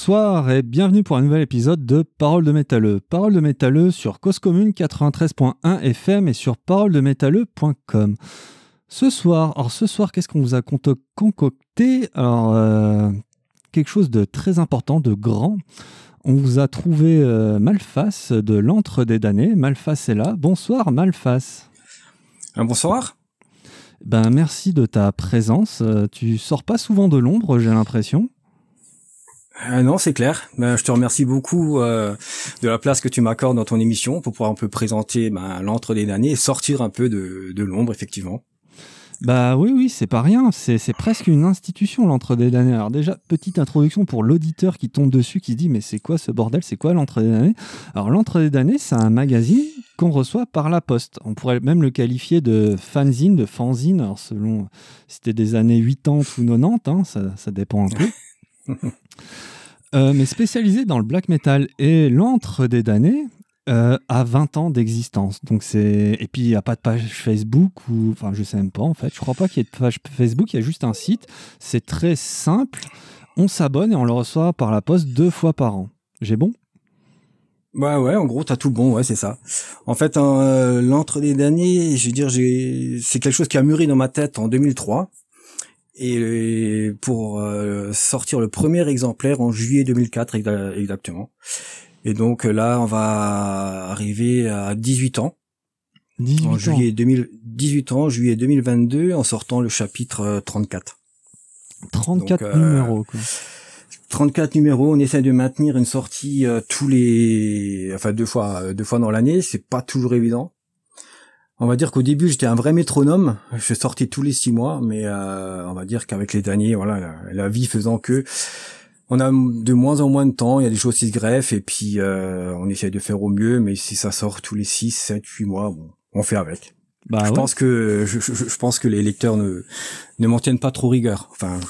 Bonsoir et bienvenue pour un nouvel épisode de Parole de métalleux. Parole de métalleux sur Cause Commune 93.1 FM et sur paroledemétalleux.com. Ce soir, alors ce soir, qu'est-ce qu'on vous a concocté? Alors, euh, quelque chose de très important, de grand. On vous a trouvé euh, Malface de l'antre des damnés. Malface est là. Bonsoir Malface. Un bonsoir. Ben merci de ta présence. Euh, tu sors pas souvent de l'ombre, j'ai l'impression. Euh, non, c'est clair. Ben, je te remercie beaucoup euh, de la place que tu m'accordes dans ton émission pour pouvoir un peu présenter ben, l'entre des damnés et sortir un peu de, de l'ombre, effectivement. Bah oui, oui, c'est pas rien. C'est presque une institution, l'entre des damnés. Alors déjà, petite introduction pour l'auditeur qui tombe dessus, qui se dit, mais c'est quoi ce bordel? C'est quoi l'entre des damnés? Alors l'entre des damnés, c'est un magazine qu'on reçoit par la poste. On pourrait même le qualifier de fanzine, de fanzine, alors selon si c'était des années 80 ou 90, hein, ça, ça dépend un peu. Euh, mais spécialisé dans le black metal. Et l'entre des damnés euh, a 20 ans d'existence. Donc c'est et puis il n'y a pas de page Facebook ou enfin je sais même pas en fait. Je crois pas qu'il y ait de page Facebook. Il y a juste un site. C'est très simple. On s'abonne et on le reçoit par la poste deux fois par an. J'ai bon? Ouais, ouais, en gros, t'as tout bon, ouais, c'est ça. En fait, euh, l'entre des damnés, je veux dire, c'est quelque chose qui a mûri dans ma tête en 2003 et pour euh, sortir le premier exemplaire en juillet 2004 exactement. Et donc là, on va arriver à 18 ans. 18 en juillet 2000, 18 ans, juillet 2022, en sortant le chapitre 34. Euh, 34 euh, numéros. Quoi. 34 numéros. On essaie de maintenir une sortie tous les, enfin deux fois, deux fois dans l'année. C'est pas toujours évident. On va dire qu'au début j'étais un vrai métronome, je sortais tous les six mois, mais euh, on va dire qu'avec les derniers, voilà, la, vie faisant que on a de moins en moins de temps, il y a des choses qui se greffent et puis euh, on essaye de faire au mieux, mais si ça sort tous les six, sept, huit mois, bon, on fait avec. Bah je pense que je, pense que les lecteurs ne ne m'en tiennent pas trop rigueur. Enfin,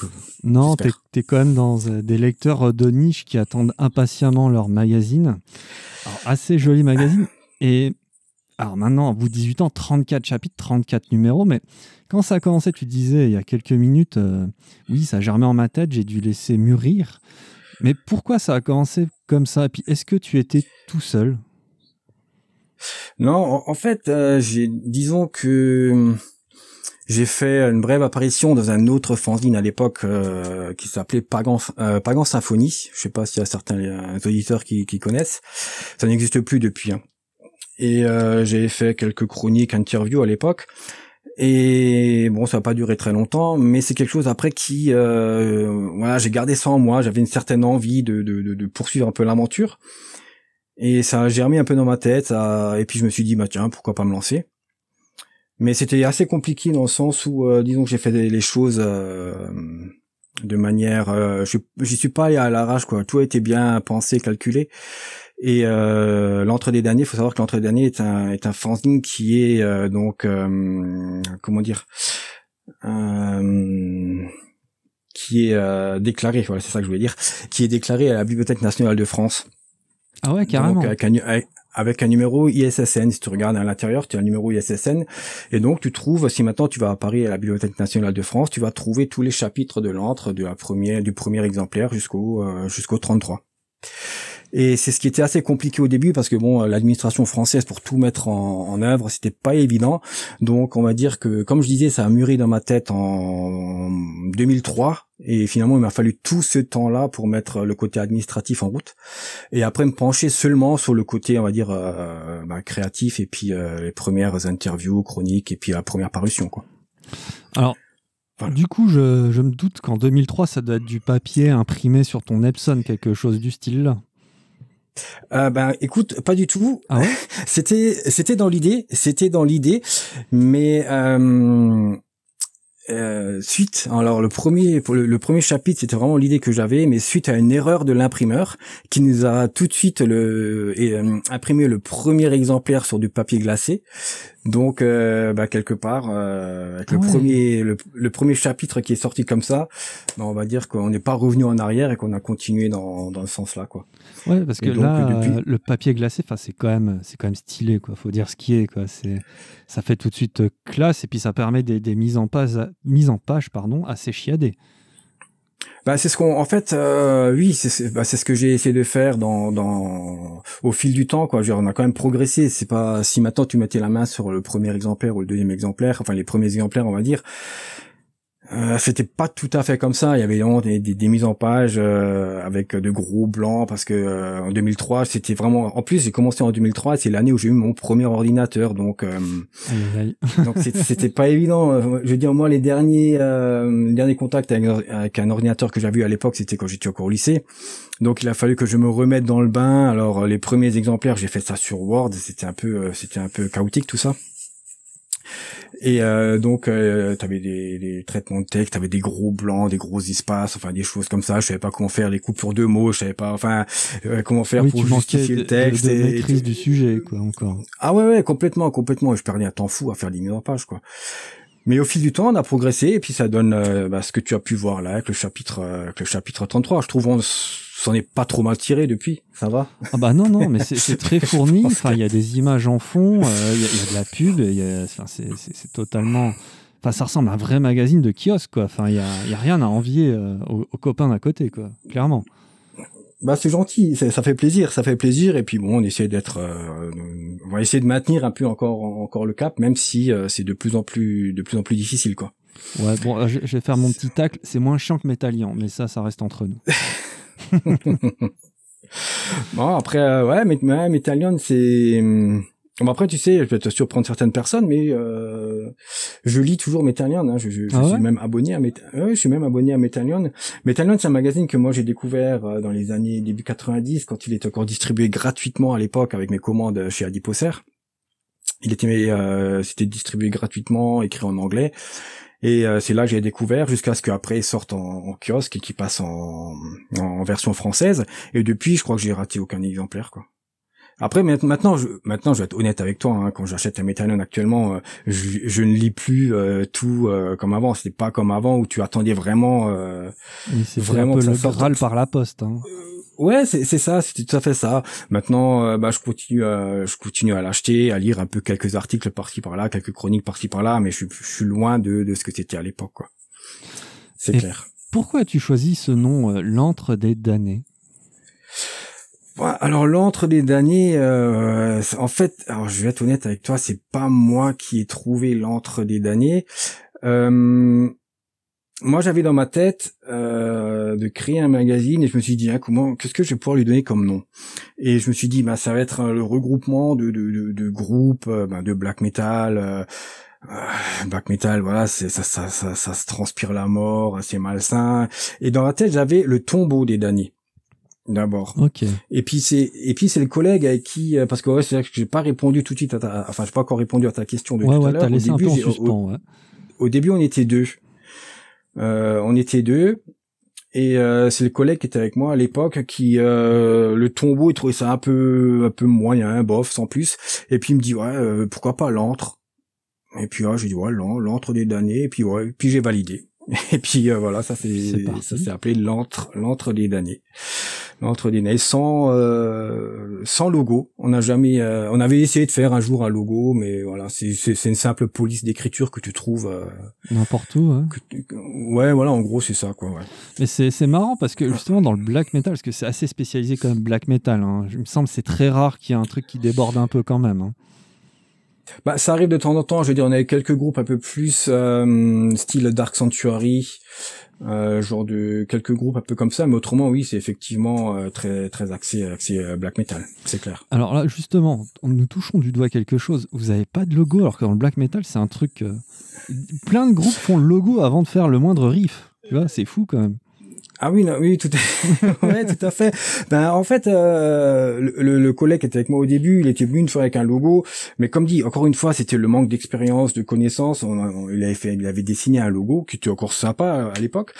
non, t'es es quand même dans euh, des lecteurs de niche qui attendent impatiemment leur magazine. Alors, assez joli magazine et alors maintenant, au bout de 18 ans, 34 chapitres, 34 numéros, mais quand ça a commencé, tu disais il y a quelques minutes, euh, oui, ça germait en ma tête, j'ai dû laisser mûrir. Mais pourquoi ça a commencé comme ça? Et puis, est-ce que tu étais tout seul? Non, en fait, euh, disons que j'ai fait une brève apparition dans un autre fanzine à l'époque euh, qui s'appelait Pagan, Pagan Symphonie. Je sais pas s'il y a certains auditeurs qui, qui connaissent. Ça n'existe plus depuis. Hein et euh, j'ai fait quelques chroniques, interviews à l'époque. Et bon, ça n'a pas duré très longtemps, mais c'est quelque chose après qui, euh, voilà, j'ai gardé ça en moi. J'avais une certaine envie de, de, de, poursuivre un peu l'aventure, et ça a germé un peu dans ma tête. Et puis je me suis dit, bah tiens, pourquoi pas me lancer. Mais c'était assez compliqué dans le sens où, euh, disons que j'ai fait les choses euh, de manière, euh, je j'y suis pas allé à l'arrache quoi. Tout a été bien pensé, calculé. Et euh, l'entre des derniers, il faut savoir que l'entre des derniers est un est un fanzine qui est euh, donc euh, comment dire euh, qui est euh, déclaré, voilà, c'est ça que je voulais dire, qui est déclaré à la Bibliothèque nationale de France. Ah ouais, carrément. Donc, avec, un, avec un numéro ISSN, si tu regardes à l'intérieur, tu as un numéro ISSN, et donc tu trouves, si maintenant tu vas à Paris à la Bibliothèque nationale de France, tu vas trouver tous les chapitres de l'entre de la première, du premier exemplaire jusqu'au jusqu'au 33. Et c'est ce qui était assez compliqué au début parce que bon, l'administration française pour tout mettre en, en œuvre, c'était pas évident. Donc on va dire que, comme je disais, ça a mûri dans ma tête en 2003. Et finalement, il m'a fallu tout ce temps-là pour mettre le côté administratif en route. Et après, me pencher seulement sur le côté, on va dire, euh, bah, créatif et puis euh, les premières interviews, chroniques et puis la première parution, quoi. Alors, Du coup, je, je me doute qu'en 2003, ça doit être du papier imprimé sur ton Epson, quelque chose du style là. Euh, ben écoute, pas du tout. Ah c'était c'était dans l'idée, c'était dans l'idée, mais euh, euh, suite, alors le premier, le, premier chapitre, c'était vraiment l'idée que j'avais, mais suite à une erreur de l'imprimeur qui nous a tout de suite le et, imprimé le premier exemplaire sur du papier glacé. Donc, euh, bah, quelque part, avec le premier le, premier chapitre qui est sorti comme ça, bah, on va dire qu'on n'est pas revenu en arrière et qu'on a continué dans dans ce sens-là, quoi. Ouais, parce que là, le papier glacé, enfin, c'est quand même c'est quand même stylé, quoi. Faut dire ce qui est, quoi. C'est ça fait tout de suite classe et puis ça permet des, des mises en page mise en page pardon, assez chiadée. Bah c'est ce qu'on en fait euh, oui c'est bah, c'est ce que j'ai essayé de faire dans dans au fil du temps quoi. on a quand même progressé. C'est pas si maintenant tu mettais la main sur le premier exemplaire ou le deuxième exemplaire, enfin les premiers exemplaires on va dire. Euh, c'était pas tout à fait comme ça. Il y avait vraiment des, des, mises en page euh, avec de gros blancs parce que euh, en 2003 c'était vraiment. En plus j'ai commencé en 2003, c'est l'année où j'ai eu mon premier ordinateur, donc donc c'était pas évident. Je veux dire moi les derniers les derniers contacts avec, avec un ordinateur que j'avais eu à l'époque c'était quand j'étais encore au lycée. Donc il a fallu que je me remette dans le bain. Alors les premiers exemplaires j'ai fait ça sur Word, c'était un peu c'était un peu chaotique tout ça. Et euh, donc, euh, tu avais des, des, traitements de texte, tu avais des gros blancs, des gros espaces, enfin des choses comme ça. Je savais pas comment faire les coupures de mots, je savais pas, enfin euh, comment faire pour justifier le texte. De, de, maîtrise du sujet, quoi, encore. Ah ouais, ouais, complètement, complètement. Je perdais un temps fou à faire des mises en page, quoi. Mais au fil du temps, on a progressé et puis ça donne euh, bah, ce que tu as pu voir là avec le chapitre, euh, avec le chapitre 33. Je trouve on s'en est pas trop mal tiré depuis. Ça va Ah bah non non, mais c'est très fourni. Enfin, il y a des images en fond, euh, il y, a de la pub, enfin, c'est totalement. Enfin, ça ressemble à un vrai magazine de kiosque, quoi. Enfin, il y a, rien à envier aux, aux, copains d'à côté, quoi. Clairement. Bah c'est gentil, ça fait plaisir, ça fait plaisir. Et puis bon, on essaie d'être, euh, on va essayer de maintenir un peu encore encore le cap, même si euh, c'est de plus en plus de plus en plus difficile, quoi. Ouais, bon, euh, je, vais faire mon petit tacle. C'est moins chiant que Métallian, mais ça, ça reste entre nous. bon après, ouais, mais Métallian, c'est hum, après, tu sais, je vais te surprendre certaines personnes, mais euh, je lis toujours Metallion. Hein, je, je, je ah suis même abonné à Met je suis même abonné à Metallion. Metallion, c'est un magazine que moi j'ai découvert euh, dans les années début 90, quand il était encore distribué gratuitement à l'époque avec mes commandes chez Adiposer. Il était, euh, c'était distribué gratuitement, écrit en anglais. Et euh, c'est là que j'ai découvert jusqu'à ce qu'après il sorte en, en, kiosque et qu'il passe en, en version française. Et depuis, je crois que j'ai raté aucun exemplaire, quoi. Après, maintenant, je, maintenant, je vais être honnête avec toi. Hein, quand j'achète un Metallion actuellement, euh, je, ne lis plus euh, tout euh, comme avant. C'était pas comme avant où tu attendais vraiment, oui, vraiment un peu le Graal par la poste. Hein. Ouais, c'est ça, c'était tout à fait ça. Maintenant, bah, je continue, je continue à l'acheter, à lire un peu quelques articles par-ci par-là, quelques chroniques par-ci par-là, mais je, je, suis loin de, de ce que c'était à l'époque, quoi. C'est clair. Pourquoi as-tu choisi ce nom, l'antre des damnés? Alors l'entre des damnés, euh, en fait, alors je vais être honnête avec toi, c'est pas moi qui ai trouvé l'entre des damnés. Euh, moi, j'avais dans ma tête euh, de créer un magazine et je me suis dit ah, comment, qu'est-ce que je vais pouvoir lui donner comme nom? Et je me suis dit bah ça va être le regroupement de de, de, groupes bah, de black metal. black metal, voilà, c'est ça, ça, ça, ça, se transpire la mort, c'est malsain. Et dans la tête, j'avais le tombeau des damnés d'abord. Ok. Et puis c'est et puis c'est le collègue avec qui euh, parce que ouais, c'est vrai que j'ai pas répondu tout de suite à ta enfin j'ai pas encore répondu à ta question de ouais, tout ouais, à l'heure. Au début, au, ouais. au, début on était deux. Euh, on était deux. Et euh, c'est le collègue qui était avec moi à l'époque qui euh, le tombeau il trouvait ça un peu un peu moyen bof sans plus. Et puis il me dit ouais euh, pourquoi pas l'antre? Et puis ouais, j'ai dit ouais l'antre des damnés. Et puis ouais puis j'ai validé. Et puis voilà ça c'est ça s'est appelé l'antre l'antre des damnés entre des sans euh, sans logo. On n'a jamais, euh, on avait essayé de faire un jour un logo, mais voilà, c'est c'est une simple police d'écriture que tu trouves euh, n'importe où. Hein. ouais, voilà, en gros c'est ça quoi. Ouais. Mais c'est c'est marrant parce que justement dans le black metal, parce que c'est assez spécialisé comme black metal. Hein, il me semble c'est très rare qu'il y ait un truc qui déborde un peu quand même. Hein. Bah, ça arrive de temps en temps. Je veux dire, on avait quelques groupes un peu plus euh, style Dark Sanctuary, euh, genre de quelques groupes un peu comme ça, mais autrement oui, c'est effectivement euh, très très axé axé black metal, c'est clair. Alors là justement, nous touchons du doigt quelque chose. Vous avez pas de logo alors que dans le black metal, c'est un truc plein de groupes font le logo avant de faire le moindre riff. Tu vois, c'est fou quand même. Ah oui, non, oui, tout à, ouais, tout à fait. Ben en fait, euh, le, le, collègue qui était avec moi au début, il était venu une fois avec un logo, mais comme dit, encore une fois, c'était le manque d'expérience, de connaissances. On, il avait fait, il avait dessiné un logo qui était encore sympa à l'époque,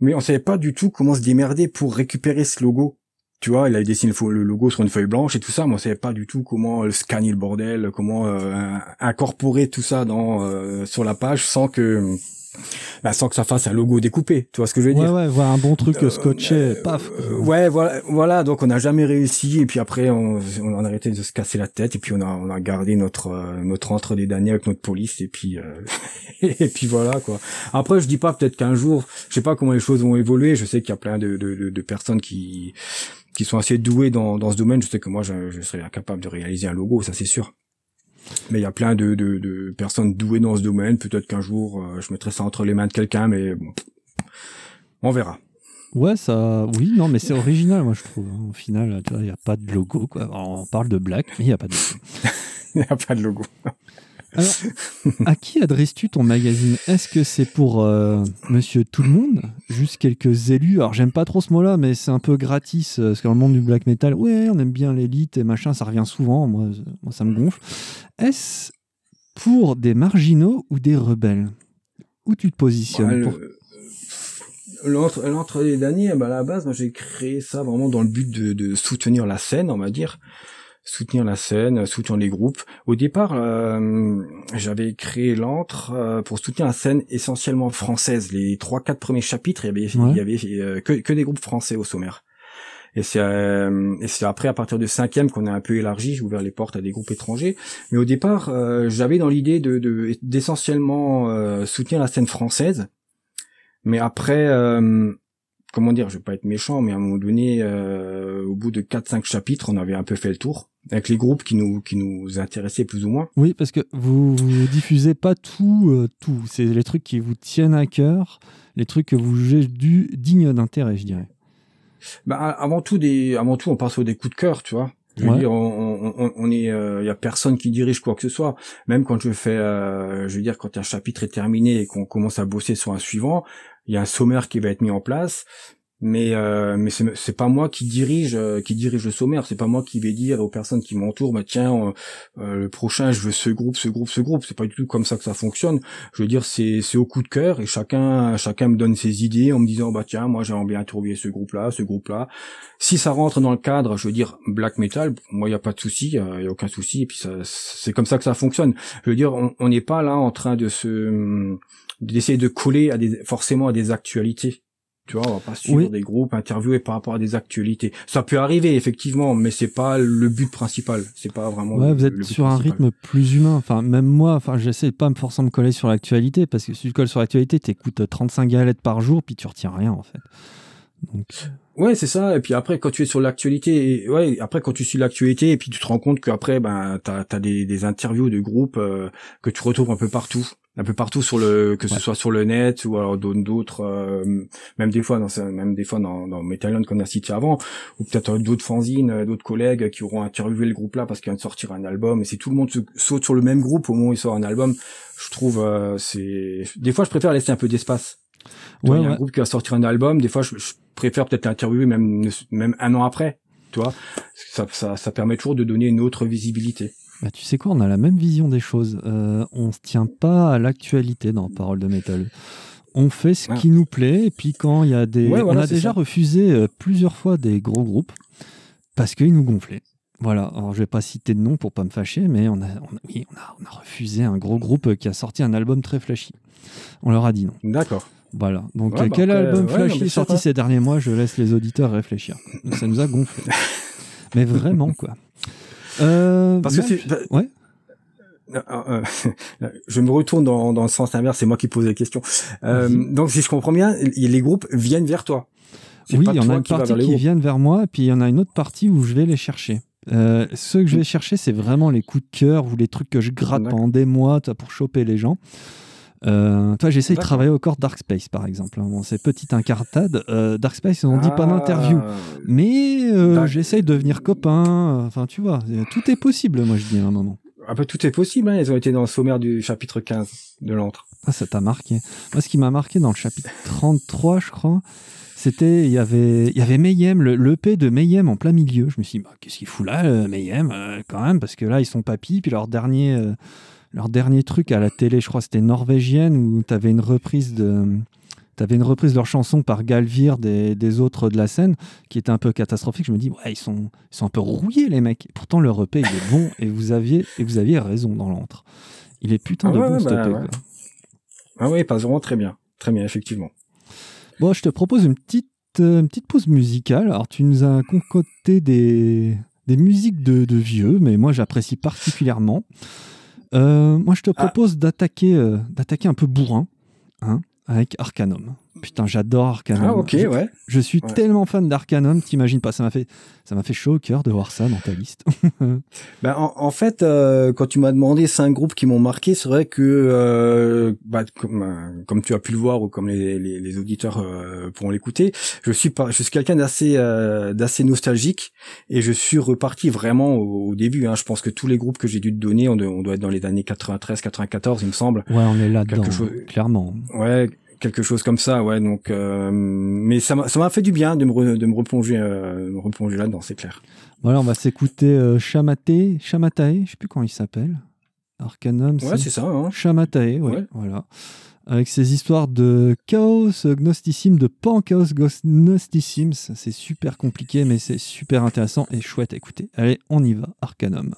mais on savait pas du tout comment se démerder pour récupérer ce logo. Tu vois, il avait dessiné le logo sur une feuille blanche et tout ça, mais on savait pas du tout comment scanner le bordel, comment euh, incorporer tout ça dans euh, sur la page sans que bah, sans que ça fasse un logo découpé. Tu vois ce que je veux dire? Ouais, ouais, un bon truc scotché, paf. ouais, voilà, voilà. Donc on n'a jamais réussi et puis après on, on a arrêté de se casser la tête et puis on a on a gardé notre notre entre des derniers avec notre police et puis et puis voilà quoi. Après je dis pas peut-être qu'un jour, je sais pas comment les choses vont évoluer. Je sais qu'il y a plein de, de, de, de personnes qui qui sont assez doués dans, dans ce domaine. Je sais que moi, je, je serais incapable de réaliser un logo, ça c'est sûr. Mais il y a plein de, de, de, personnes douées dans ce domaine. Peut-être qu'un jour, euh, je mettrai ça entre les mains de quelqu'un, mais bon, on verra. Ouais, ça, oui, non, mais c'est original, moi je trouve. Au final, il n'y a pas de logo, quoi. on parle de black, mais il n'y a pas de logo. Il n'y a pas de logo. Alors, à qui adresses-tu ton magazine? Est-ce que c'est pour euh, monsieur tout le monde? Juste quelques élus Alors, j'aime pas trop ce mot-là, mais c'est un peu gratis. Euh, parce que dans le monde du black metal, ouais, on aime bien l'élite et machin, ça revient souvent. Moi, moi ça me gonfle. Est-ce pour des marginaux ou des rebelles? Où tu te positionnes L'entre les derniers, bah, à la base, moi j'ai créé ça vraiment dans le but de, de soutenir la scène, on va dire soutenir la scène, soutenir les groupes. Au départ, euh, j'avais créé l'antre euh, pour soutenir la scène essentiellement française. Les trois, quatre premiers chapitres, il y avait, il y avait euh, que, que, des groupes français au sommaire. Et c'est et c'est après à partir du cinquième qu'on a un peu élargi, j'ai ouvert les portes à des groupes étrangers. Mais au départ, j'avais dans l'idée de d'essentiellement soutenir la scène française. Mais après, comment dire, je vais pas être méchant, mais à un moment donné, au bout de 4-5 chapitres, on avait un peu fait le tour avec les groupes qui nous qui nous intéressaient plus ou moins. Oui, parce que vous, vous diffusez pas tout euh, tout, c'est les trucs qui vous tiennent à cœur, les trucs que vous jugez du, dignes d'intérêt, je dirais. Bah avant tout des avant tout on passe au des coups de cœur, tu vois. Je veux dire, on, on, on est, il euh, y a personne qui dirige quoi que ce soit. Même quand je fais, euh, je veux dire, quand un chapitre est terminé et qu'on commence à bosser sur un suivant, il y a un sommaire qui va être mis en place mais euh, mais c'est pas moi qui dirige euh, qui dirige le sommaire. C'est pas moi qui vais dire aux personnes qui m'entourent bah tiens euh, le prochain je veux ce groupe ce groupe ce groupe. C'est pas du tout comme ça que ça fonctionne. Je veux dire c'est c'est au coup de cœur et chacun chacun me donne ses idées en me disant bah tiens moi j'aimerais bien trouver ce groupe là ce groupe là si ça rentre dans le cadre je veux dire black metal moi y a pas de souci il y, a aucun souci. Et puis ça c'est comme ça que ça fonctionne. Je veux dire on n'est pas là en train de se d'essayer de coller à des forcément à des actualités tu vois, on va pas suivre des groupes, interviewer par rapport à des actualités. Ça peut arriver effectivement, mais c'est pas le but principal. C'est pas vraiment. Ouais, vous êtes sur un rythme plus humain. Enfin, même moi, enfin, j'essaie de pas me forcer à me coller sur l'actualité parce que si tu colles sur l'actualité, t'écoutes 35 galettes par jour, puis tu retiens rien en fait. Donc... Ouais, c'est ça. Et puis après, quand tu es sur l'actualité, ouais, après quand tu suis l'actualité, et puis tu te rends compte qu'après, ben, t'as as des, des interviews de groupes euh, que tu retrouves un peu partout un peu partout sur le que ce soit sur le net ou alors d'autres euh, même des fois dans même des fois dans dans Metalon qu'on a cité avant ou peut-être d'autres fanzines euh, d'autres collègues qui auront interviewé le groupe là parce qu'il vient de sortir un album et si tout le monde se, saute sur le même groupe au moment où il sort un album. Je trouve euh, c'est des fois je préfère laisser un peu d'espace. Ouais, il y a un groupe qui va sortir un album des fois je, préfère peut-être l'interviewer même même un an après tu vois. Ça, ça ça permet toujours de donner une autre visibilité bah, tu sais quoi, on a la même vision des choses. Euh, on ne se tient pas à l'actualité dans Parole de métal. On fait ce qui nous plaît, et puis quand il y a des. on a déjà refusé euh, plusieurs fois des gros groupes parce qu'ils nous gonflaient. Voilà, alors je vais pas citer de nom pour pas me fâcher, mais on a, oui, on a, on a refusé un gros groupe qui a sorti un album très flashy. On leur a dit non. D'accord. Voilà. Donc, bah quel album flashy est sorti ces derniers mois? Je laisse les auditeurs réfléchir. Ça nous a gonflé. mais vraiment, quoi. Euh, Parce que c'est. Bah, ouais. Euh, euh, je me retourne dans, dans le sens inverse, c'est moi qui pose la question. Euh, donc si je comprends bien, les groupes viennent vers toi. Oui, il y en a une partie qui viennent vers moi, et puis il y en a une autre partie où je vais les chercher. Ceux que je vais chercher, c'est vraiment les coups de cœur ou les trucs que je gratte pendant des mois pour choper les gens. Euh, toi, j'essaie de travailler au corps Dark Space, par exemple. Hein. Bon, c'est petite incartade. Euh, Dark Space, ils n'ont dit pas d'interview. Ah. Mais euh, j'essaie de devenir copain. Enfin, tu vois, tout est possible, moi, je dis à un moment. Un peu tout est possible. Hein. Ils ont été dans le sommaire du chapitre 15 de l'antre. Ah, ça t'a marqué. Moi, ce qui m'a marqué dans le chapitre 33, je crois, c'était il y avait il y avait Mayhem le l'EP de Mayhem en plein milieu je me suis dit bah, qu'est-ce qu'il fout là Mayhem quand même parce que là ils sont papis puis leur dernier leur dernier truc à la télé, je crois, c'était norvégienne, où tu avais une reprise de. T'avais une reprise de leur chanson par Galvir des, des, autres de la scène qui était un peu catastrophique. Je me dis, ouais, ils sont, ils sont un peu rouillés, les mecs. pourtant, leur EP, il est bon et vous aviez, et vous aviez raison dans l'antre. Il est putain de ah bon, bah, Ah oui, passe vraiment très bien. Très bien, effectivement. Bon, je te propose une petite, euh, une petite pause musicale. Alors, tu nous as concocté des, des musiques de, de vieux, mais moi, j'apprécie particulièrement. Euh, moi, je te Ah. propose d'attaquer euh, d'attaquer un peu bourrin hein, avec Arcanum. Putain, j'adore Arcanum. Ah ok, je, ouais. je suis Ouais. tellement fan d'Arcanum, t'imagines pas, ça m'a fait, ça m'a fait chaud au cœur de voir ça dans ta liste. Ben, en, en fait, euh, quand tu m'as demandé cinq groupes qui m'ont marqué, c'est vrai que, euh, bah, comme, euh, comme tu as pu le voir ou comme les, les, les auditeurs euh, pourront l'écouter, je suis pas, je suis quelqu'un d'assez euh, d'assez nostalgique et je suis reparti vraiment au, au début. Hein. Je pense que tous les groupes que j'ai dû te donner, on, doit- on doit être dans les années 93, 94, il me semble. ouais, on est là-dedans, chose- clairement. Ouais, quelque chose comme ça, ouais. Donc, euh, mais ça m'a ça m'a fait du bien de me re- de me replonger euh, me replonger là-dedans, c'est clair. Voilà, on va s'écouter euh, Chamate, Chamatae, je sais plus comment il s'appelle. Arcanum, Ouais, c'est ça. Hein. Chamatae, ouais, Ouais. voilà. Avec ces histoires de chaos gnosticime, de pan-chaos gnosticime, ça, c'est super compliqué, mais c'est super intéressant et chouette à écouter. Allez, on y va, Arcanum.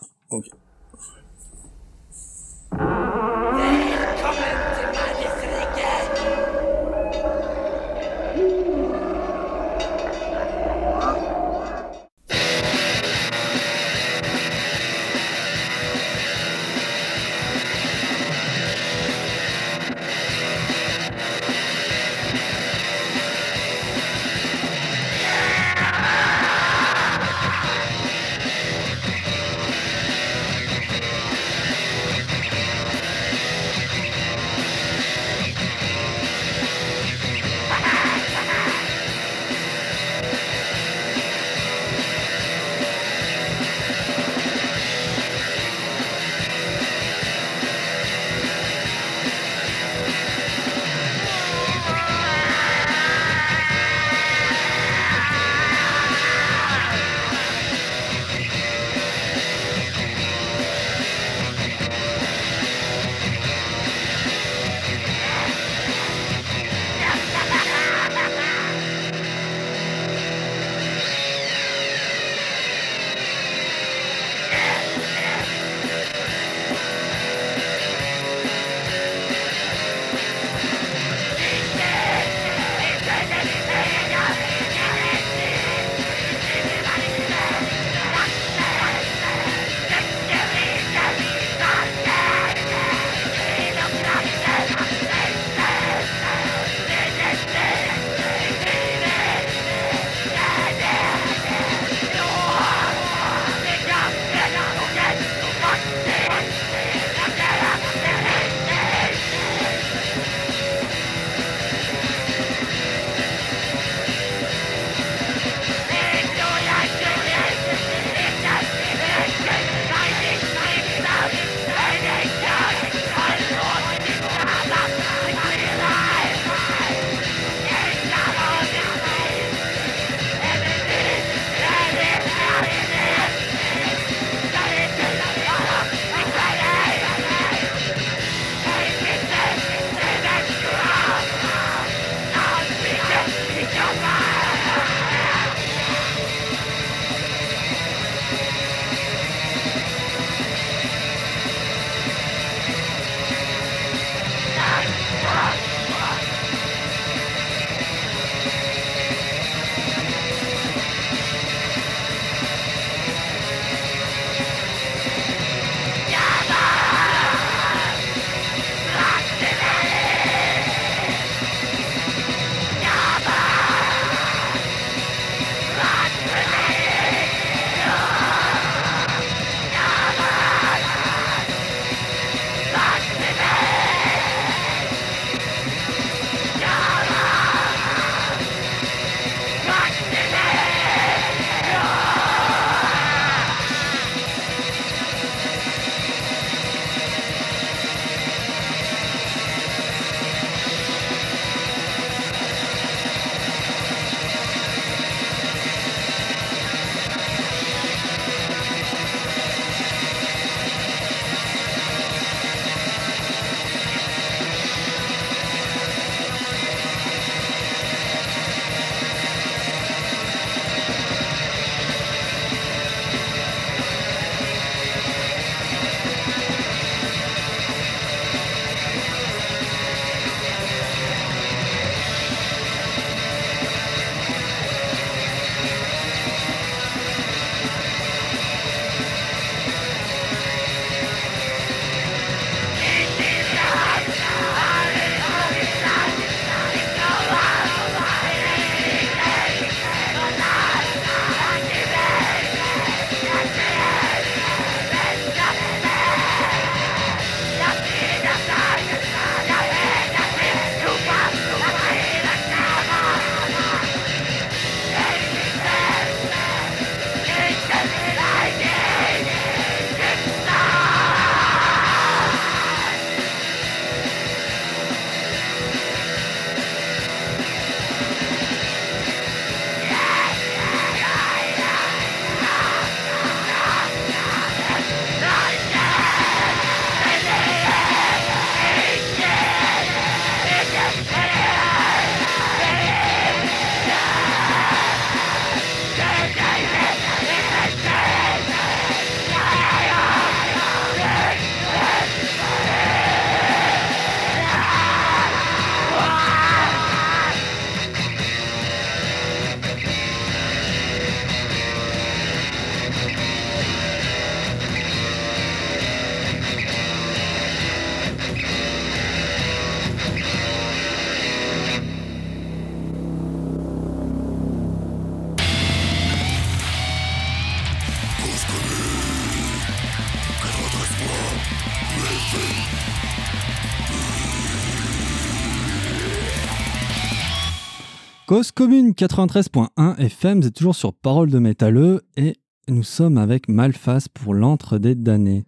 Cause commune 93.1 FM, c'est toujours sur Parole de Métalleux et nous sommes avec Malfas pour l'entre des damnés.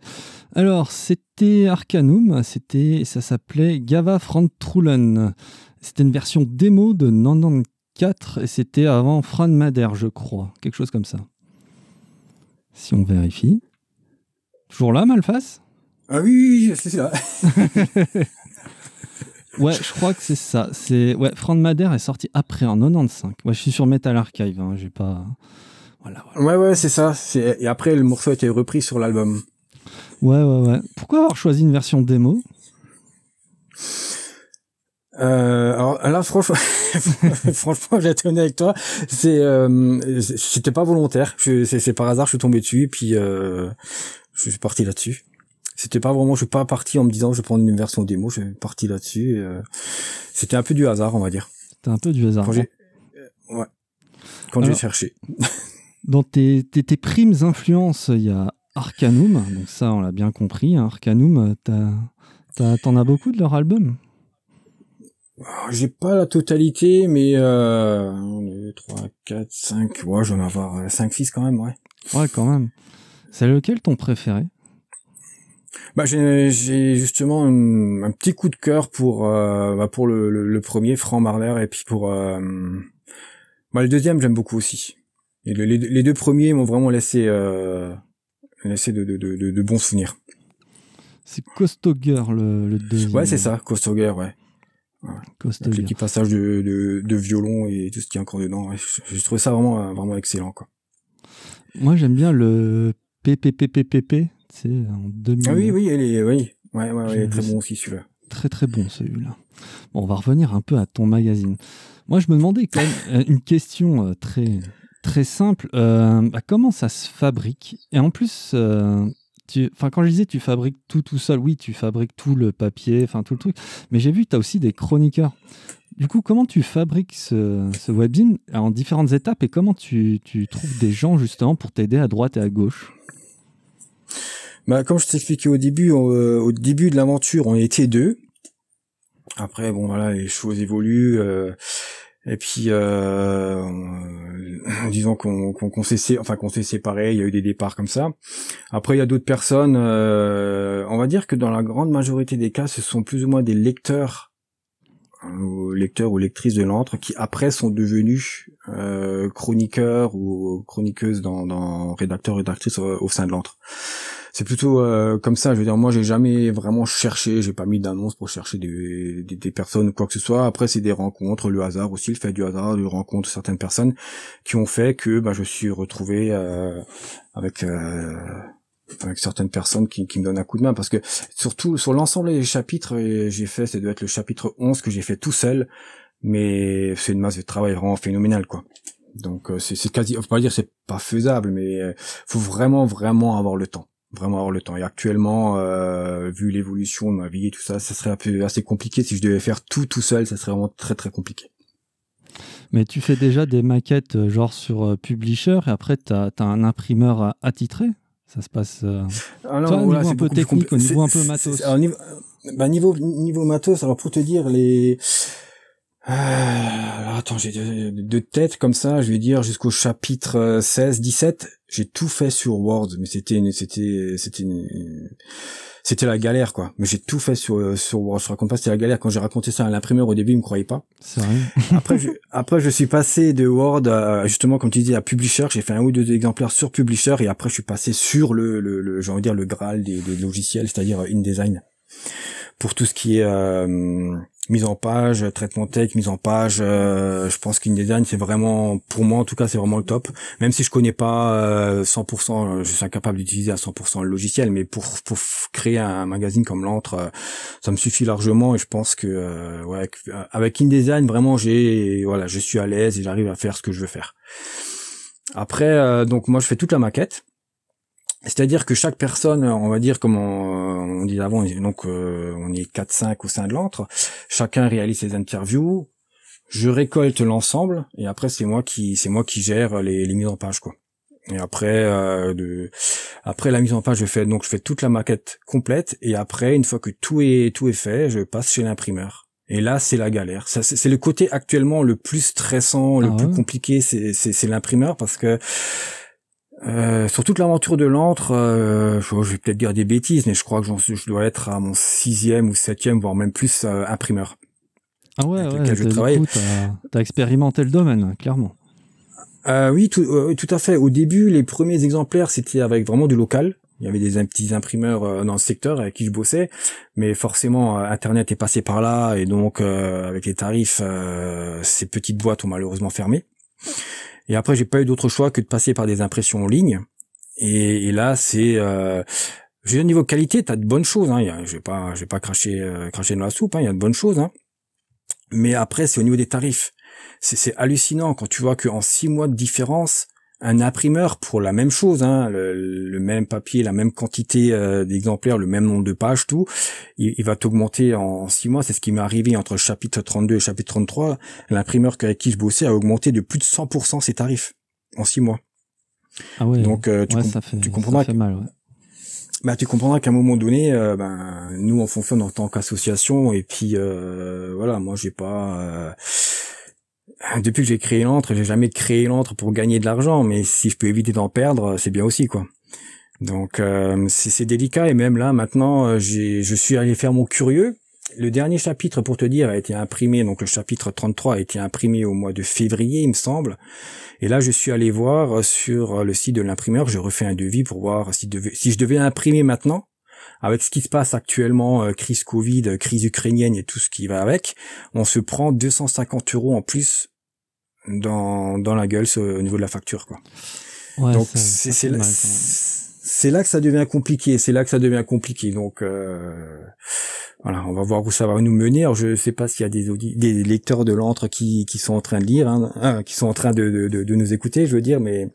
Alors, c'était Arcanum, c'était, ça s'appelait Gava Trullen. C'était une version démo de 94 et c'était avant Fran Mader, je crois. Quelque chose comme ça. Si on vérifie. Toujours là, Malfas Ah oui, c'est ça. Ouais, je crois que c'est ça. C'est ouais, Frank Madère est sorti après en 95. Ouais, je suis sur Metal Archive. Hein, j'ai pas. Voilà, Ouais, ouais, c'est ça. Et après, le morceau a été repris sur l'album. Ouais, ouais, ouais. Pourquoi avoir choisi une version démo? Euh, alors là, franchement, franchement, j'ai été honnête avec toi. C'est, euh, c'était pas volontaire. C'est par hasard, je suis tombé dessus, et puis euh, je suis parti là-dessus c'était pas vraiment, je suis pas parti en me disant je vais prendre une version démo, je suis parti là-dessus. Euh, c'était un peu du hasard, on va dire. C'était un peu du hasard. Quand j'ai, euh, ouais. Quand j'ai cherché. dans tes, tes, tes, primes influences, il y a Arcanum, donc ça on l'a bien compris. Hein. Arcanum, t'en as, beaucoup de leur album? Ah, j'ai pas la totalité, mais euh, 3, 4, 5, ouais, je vais en avoir 5, euh, 6 quand même, ouais. Ouais, quand même. C'est lequel ton préféré? Bah, j'ai justement un petit coup de cœur pour euh, bah, pour le, le, premier Franck Marler et puis pour euh, bah, le deuxième j'aime beaucoup aussi. Et les, deux premiers m'ont vraiment laissé euh, laissé de, de, de, de, bons souvenirs. C'est Costoger le, le deuxième. Ouais c'est ça, Costoger ouais. ouais. Les petits passages de, de, de, violon et tout ce qui est encore dedans. Ouais. Je, trouve ça vraiment vraiment excellent quoi. Moi j'aime bien le PPPPPP en 2000. Ah oui, oui, elle est, oui. Ouais, ouais, ouais, très bon aussi celui-là. Très très bon celui-là. Bon, on va revenir un peu à ton magazine. Moi, je me demandais quand même euh, une question euh, très très simple. Euh, bah, comment ça se fabrique? Et en plus, tu, quand je disais tu fabriques tout tout seul, oui, tu fabriques tout le papier, enfin tout le truc. Mais j'ai vu que tu as aussi des chroniqueurs. Du coup, comment tu fabriques ce, ce webzine en différentes étapes? Et comment tu, tu trouves des gens justement pour t'aider à droite et à gauche? Bah, comme je t'expliquais au début, euh, au début de l'aventure, on était deux. Après, bon voilà, les choses évoluent. Euh, et puis, euh, disons qu'on qu'on s'est enfin qu'on s'est séparés, il y a eu des départs comme ça. Après, il y a d'autres personnes. Euh, on va dire que dans la grande majorité des cas, ce sont plus ou moins des lecteurs, ou lecteurs ou lectrices de l'antre, qui après sont devenus chroniqueurs ou chroniqueuses dans, dans rédacteurs rédactrices au, au sein de l'antre c'est plutôt euh, comme ça. Je veux dire, moi, j'ai jamais vraiment cherché, j'ai pas mis d'annonce pour chercher des, des, personnes ou quoi que ce soit. Après, c'est des rencontres, le hasard aussi, le fait du hasard, de rencontre certaines personnes qui ont fait que bah, je suis retrouvé euh, avec euh, avec certaines personnes qui, qui me donnent un coup de main parce que surtout sur l'ensemble des chapitres j'ai fait c'est doit être le chapitre 11 que j'ai fait tout seul mais c'est une masse de travail vraiment phénoménale quoi donc c'est quasi on peut pas dire c'est pas faisable mais faut vraiment vraiment avoir le temps vraiment avoir le temps. Et actuellement, euh, vu l'évolution de ma vie et tout ça, ça serait un peu assez compliqué. Si je devais faire tout tout seul, ça serait vraiment très très compliqué. Mais tu fais déjà des maquettes euh, genre sur euh, Publisher et après tu as, un imprimeur attitré? Ça se passe ah non, au niveau un peu technique, au niveau un peu matos niveau, bah, niveau, niveau matos, alors pour te dire, les euh, attends, j'ai deux, têtes comme ça, je vais dire jusqu'au chapitre 16, euh, 17, j'ai tout fait sur Word, mais c'était c'était c'était c'était la galère quoi. Mais j'ai tout fait sur euh, sur Word. Je raconte pas c'était la galère quand j'ai raconté ça à l'imprimeur au début, il me croyait pas. C'est vrai. après je, après je suis passé de Word à, justement comme tu dis à Publisher, j'ai fait un ou deux exemplaires sur Publisher et après je suis passé sur le le, le j'ai envie de dire le Graal des, des logiciels, c'est-à-dire InDesign pour tout ce qui est euh, mise en page, traitement tech, mise en page. Euh, je pense qu'InDesign c'est vraiment, pour moi en tout cas, c'est vraiment le top. Même si je connais pas 100%, euh, je suis incapable d'utiliser à 100% le logiciel, mais pour pour créer un magazine comme l'entre, ça me suffit largement. Et je pense que ouais, avec InDesign vraiment j'ai voilà, je suis à l'aise et j'arrive à faire ce que je veux faire. Après, donc moi je fais toute la maquette. C'est-à-dire que chaque personne, on va dire comme on, dit avant, donc euh, on est 4-5 au sein de l'antre, chacun réalise ses interviews, je récolte l'ensemble et après c'est moi qui c'est moi qui gère les, les, mises en page quoi. Et après, euh, de, après la mise en page, je fais donc je fais toute la maquette complète. Et après, une fois que tout est tout est fait, je passe chez l'imprimeur. Et là, c'est la galère. C'est le côté actuellement le plus stressant, le ah plus compliqué, c'est l'imprimeur parce que euh, sur toute l'aventure de l'antre, euh, je, vais peut-être dire des bêtises, mais je crois que je dois être à mon sixième ou septième, voire même plus euh, imprimeur. Ah ouais, ouais je travaille. T'as as expérimenté le domaine, clairement. Euh, oui, tout, tout à fait. Au début, les premiers exemplaires, c'était avec vraiment du local. Il y avait des petits imprimeurs dans le secteur avec qui je bossais, mais forcément Internet est passé par là et donc avec les tarifs, ces petites boîtes ont malheureusement fermé. Et après, j'ai pas eu d'autre choix que de passer par des impressions en ligne. Et, là, c'est euh, au niveau qualité, t'as de bonnes choses. Hein. Je vais pas, je vais pas cracher, euh, cracher dans la soupe. Hein. Il y a de bonnes choses. Hein. Mais après, c'est au niveau des tarifs. C'est hallucinant quand tu vois qu'en six mois de différence, un imprimeur pour la même chose, hein, le, même papier, la même quantité euh, d'exemplaires, le même nombre de pages, tout, il, va t'augmenter en, six mois. C'est ce qui m'est arrivé entre chapitre 32 et chapitre 33. L'imprimeur avec qui je bossais a augmenté de plus de 100% ses tarifs en six mois. Ah ouais. Donc euh, tu, ça fait, tu comprendras. Ça fait mal, ouais. Bah, tu comprendras qu'à un moment donné, euh, ben, nous on fonctionne en tant qu'association et puis voilà, moi j'ai pas depuis que j'ai créé l'antre, j'ai jamais créé l'antre pour gagner de l'argent, mais si je peux éviter d'en perdre, c'est bien aussi quoi. Donc euh, c'est délicat et même là maintenant, euh, je suis allé faire mon curieux. Le dernier chapitre, pour te dire, a été imprimé, donc le chapitre 33 a été imprimé au mois de février, il me semble. Et là, je suis allé voir sur le site de l'imprimeur, je refais un devis pour voir si je devais imprimer maintenant, avec ce qui se passe actuellement, euh, crise Covid, crise ukrainienne et tout ce qui va avec, on se prend 250 euros en plus dans, dans la gueule au niveau de la facture. Quoi. Donc c'est c'est là, là, que ça devient compliqué, c'est là que ça devient compliqué. Donc euh, voilà, on va voir où ça va nous mener. Alors, je sais pas s'il y a des, des lecteurs de l'antre qui, qui sont en train de lire, hein, hein, qui sont en train de, de, de, nous écouter, je veux dire, mais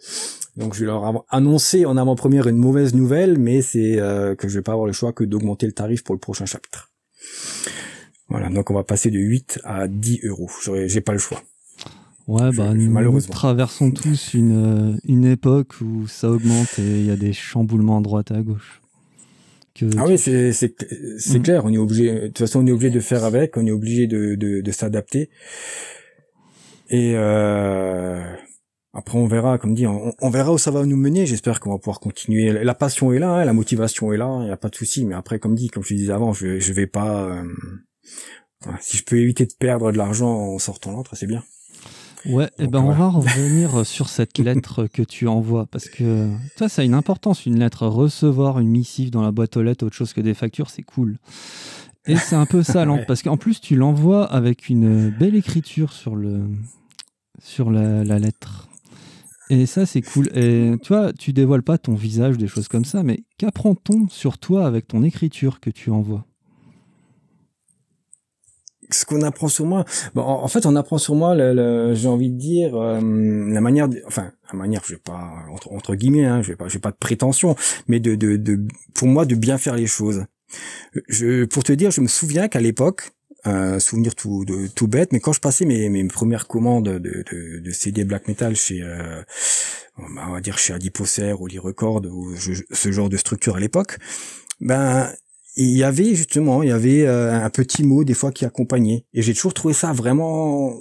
donc je vais leur annoncer en avant-première une mauvaise nouvelle, mais c'est euh, que je vais pas avoir le choix que d'augmenter le tarif pour le prochain chapitre. Voilà, donc on va passer de 8 à 10 euros. J'ai pas le choix. Ouais, bah, nous, traversons tous une, euh, une époque où ça augmente et il y a des chamboulements à droite et à gauche. ah oui, c'est c'est c'est mm. clair. On est obligé. De toute façon, on est obligé de faire avec. On est obligé de de, de s'adapter. Et euh, après, on verra. Comme dit, on, on, verra où ça va nous mener. J'espère qu'on va pouvoir continuer. La passion est là, hein, la motivation est là. Il n'y a pas de souci. Mais après, comme dit, comme je disais avant, je je vais pas. Euh, si je peux éviter de perdre de l'argent en sortant l'autre, c'est bien. Ouais, et eh ben on va revenir sur cette lettre que tu envoies parce que toi ça a une importance une lettre recevoir une missive dans la boîte aux lettres autre chose que des factures c'est cool. Et c'est un peu ça parce qu'en plus tu l'envoies avec une belle écriture sur le sur la, la lettre. Et ça c'est cool. Et tu tu dévoiles pas ton visage des choses comme ça mais qu'apprend-on sur toi avec ton écriture que tu envoies? Ce qu'on apprend sur moi bon, en, fait on apprend sur moi j'ai envie de dire euh, la manière de, enfin la manière je vais pas entre, guillemets hein, je vais pas pas de prétention mais de, de, de pour moi de bien faire les choses pour te dire je me souviens qu'à l'époque euh, souvenir tout de, tout bête mais quand je passais mes, mes premières commandes de, de, de CD black metal chez euh, on va dire chez Adiposer ou Lee Record ou ce genre de structure à l'époque ben il y avait justement, il y avait euh, un petit mot des fois qui accompagnait. Et j'ai toujours trouvé ça vraiment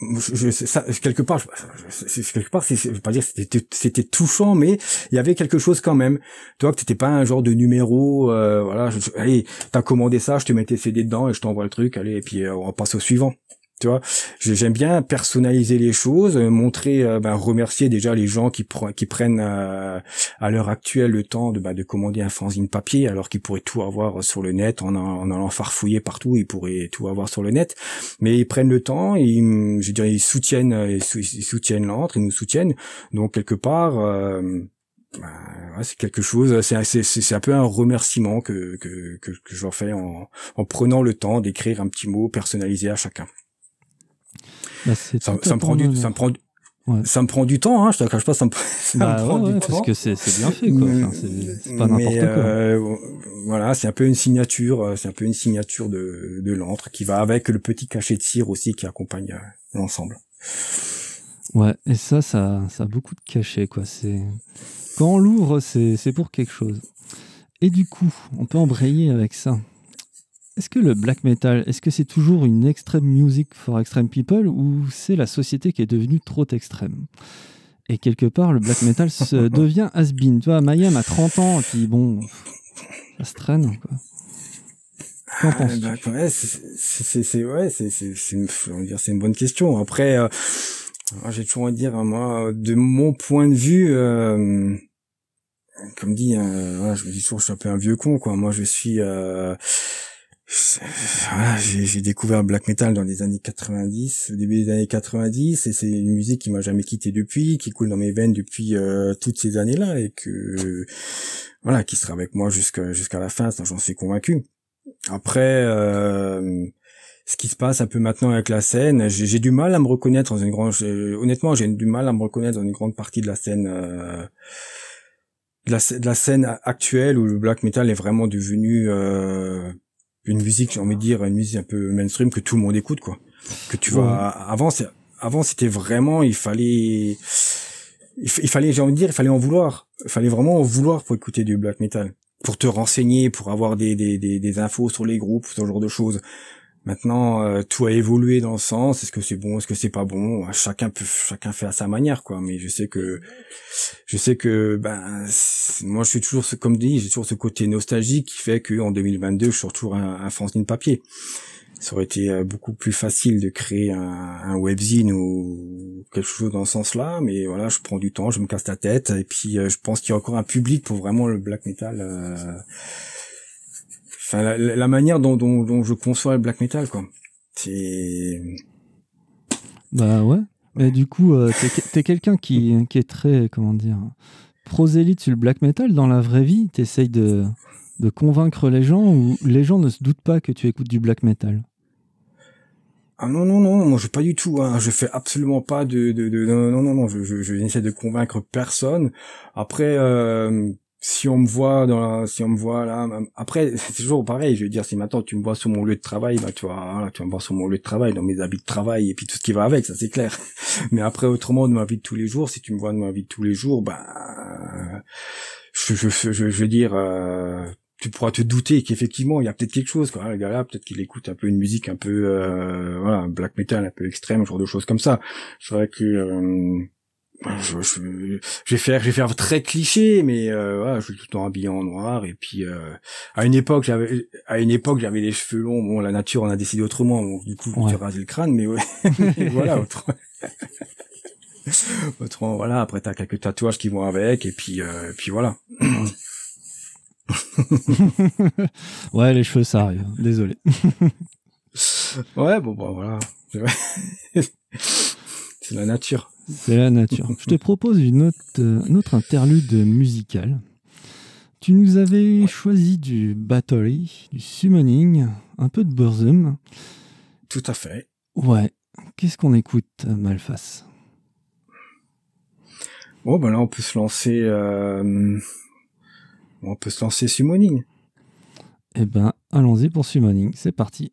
je, ça, quelque part, je, quelque part, je veux pas dire c'était, touchant, mais il y avait quelque chose quand même. Toi, que t'étais pas un genre de numéro, euh, voilà. Je, allez, t'as commandé ça, je te mettais CD dedans et je t'envoie le truc, allez, et puis euh, on va passer au suivant. Tu vois, j'aime bien personnaliser les choses, euh, montrer, euh, ben, remercier déjà les gens qui, qui prennent euh, à l'heure actuelle le temps de, ben, de commander un fanzine papier, alors qu'ils pourraient tout avoir sur le net en, en allant farfouiller partout, ils pourraient tout avoir sur le net, mais ils prennent le temps, ils, je dirais, ils soutiennent, ils, soutiennent l'entre, ils nous soutiennent, donc quelque part. Ben, c'est quelque chose, c'est un peu un remerciement que, que, que, que je leur fais en, en prenant le temps d'écrire un petit mot personnalisé à chacun. Bah, ça, me prend du, ça me prend, ça me prend du temps, hein, je te cache pas, ça me, ça bah, me prend du temps. Parce que c'est bien fait, quoi. Enfin, c'est pas n'importe quoi. Euh, voilà, c'est un peu une signature, euh, c'est un peu une signature de, de l'antre qui va avec le petit cachet de cire aussi qui accompagne euh, l'ensemble. Ouais, et ça, ça, ça a beaucoup de cachet, quoi. C'est quand on l'ouvre, c'est pour quelque chose. Et du coup, on peut embrayer avec ça. Est-ce que le black metal, est-ce que c'est toujours une extreme music for extreme people ou c'est la société qui est devenue trop extrême? Et quelque part, le black metal se devient has-been. Tu vois, Mayhem a 30 ans, et puis bon, ça se traîne, quoi. Qu'en ah, penses bah, ouais, c'est ouais, c'est c'est dire c'est une bonne question. Après, euh, j'ai toujours envie de dire moi, de mon point de vue. Euh, comme dit, euh, je me dis toujours, je suis un peu un vieux con, quoi. Moi, je suis, euh, voilà, j'ai découvert black metal dans les années 90, au début des années 90, et c'est une musique qui m'a jamais quitté depuis, qui coule dans mes veines depuis euh, toutes ces années-là, et que voilà, qui sera avec moi jusqu'à jusqu'à la fin, j'en suis convaincu. Après, euh, ce qui se passe un peu maintenant avec la scène, j'ai du mal à me reconnaître dans une grande, honnêtement, j'ai du mal à me reconnaître dans une grande partie de la scène. Euh, de la, scène actuelle où le black metal est vraiment devenu euh, une musique, j'ai envie de dire, une musique un peu mainstream que tout le monde écoute, quoi. Que tu vois, avant, avant c'était vraiment, il fallait, il, fallait, j'ai envie de dire, il fallait en vouloir. Il fallait vraiment en vouloir pour écouter du black metal, pour te renseigner, pour avoir des, des, des, des infos sur les groupes, ce genre de choses. Maintenant, euh, tout a évolué dans le sens. Est-ce que c'est bon, est-ce que c'est pas bon? Chacun peut, chacun fait à sa manière, quoi. Mais je sais que, je sais que, ben, moi, je suis toujours, comme dit, j'ai toujours ce côté nostalgique qui fait qu'en 2022, je suis toujours un, un fanzine papier. Ça aurait été euh, beaucoup plus facile de créer un, un webzine ou quelque chose dans ce sens-là, mais voilà, je prends du temps, je me casse la tête, et puis euh, je pense qu'il y a encore un public pour vraiment le black metal la, manière dont, dont, je conçois le black metal, quoi. C'est. Bah ouais. Mais du coup, euh, t'es, quelqu'un qui, qui est très, comment dire, prosélyte sur le black metal dans la vraie vie. T'essayes de, de convaincre les gens ou les gens ne se doutent pas que tu écoutes du black metal? Ah non non non, moi je pas du tout. Hein. Je fais absolument pas de, de, de non non non non. Je, je, je j'essaie de convaincre personne. Après, euh, si on me voit dans la, si on me voit là, après c'est toujours pareil. Je veux dire, si maintenant tu me vois sur mon lieu de travail, bah tu vois, tu vas me voir sur mon lieu de travail, dans mes habits de travail et puis tout ce qui va avec, ça c'est clair. Mais après autrement de ma vie de tous les jours, si tu me vois de ma vie de tous les jours, bah je, je, veux dire, euh, tu pourras te douter qu'effectivement il y a peut-être quelque chose quoi. Le gars là, peut-être qu'il écoute un peu une musique un peu, euh, black metal un peu extrême, genre de choses comme ça. C'est vrai que euh, je, je, je, vais faire je vais faire très cliché mais euh, voilà, je suis tout le temps habillé en noir et puis euh, à une époque j'avais à une époque j'avais les cheveux longs. Bon la nature on a décidé autrement donc du coup ouais. j'ai rasé le crâne mais ouais. Voilà autrement autrement voilà après t'as quelques tatouages qui vont avec et puis euh, puis voilà. Ouais. Les cheveux ça arrive. Désolé. Ouais bon bah voilà. C'est la nature c'est la nature. Je te propose une autre, euh, autre interlude musicale. Tu nous avais choisi du Battery, du Summoning, un peu de Burzum. Tout à fait. Ouais. Qu'est-ce qu'on écoute, Malface? Bon, ben là, on peut se lancer. Euh, on peut se lancer Summoning. Eh ben, allons-y pour Summoning. C'est parti.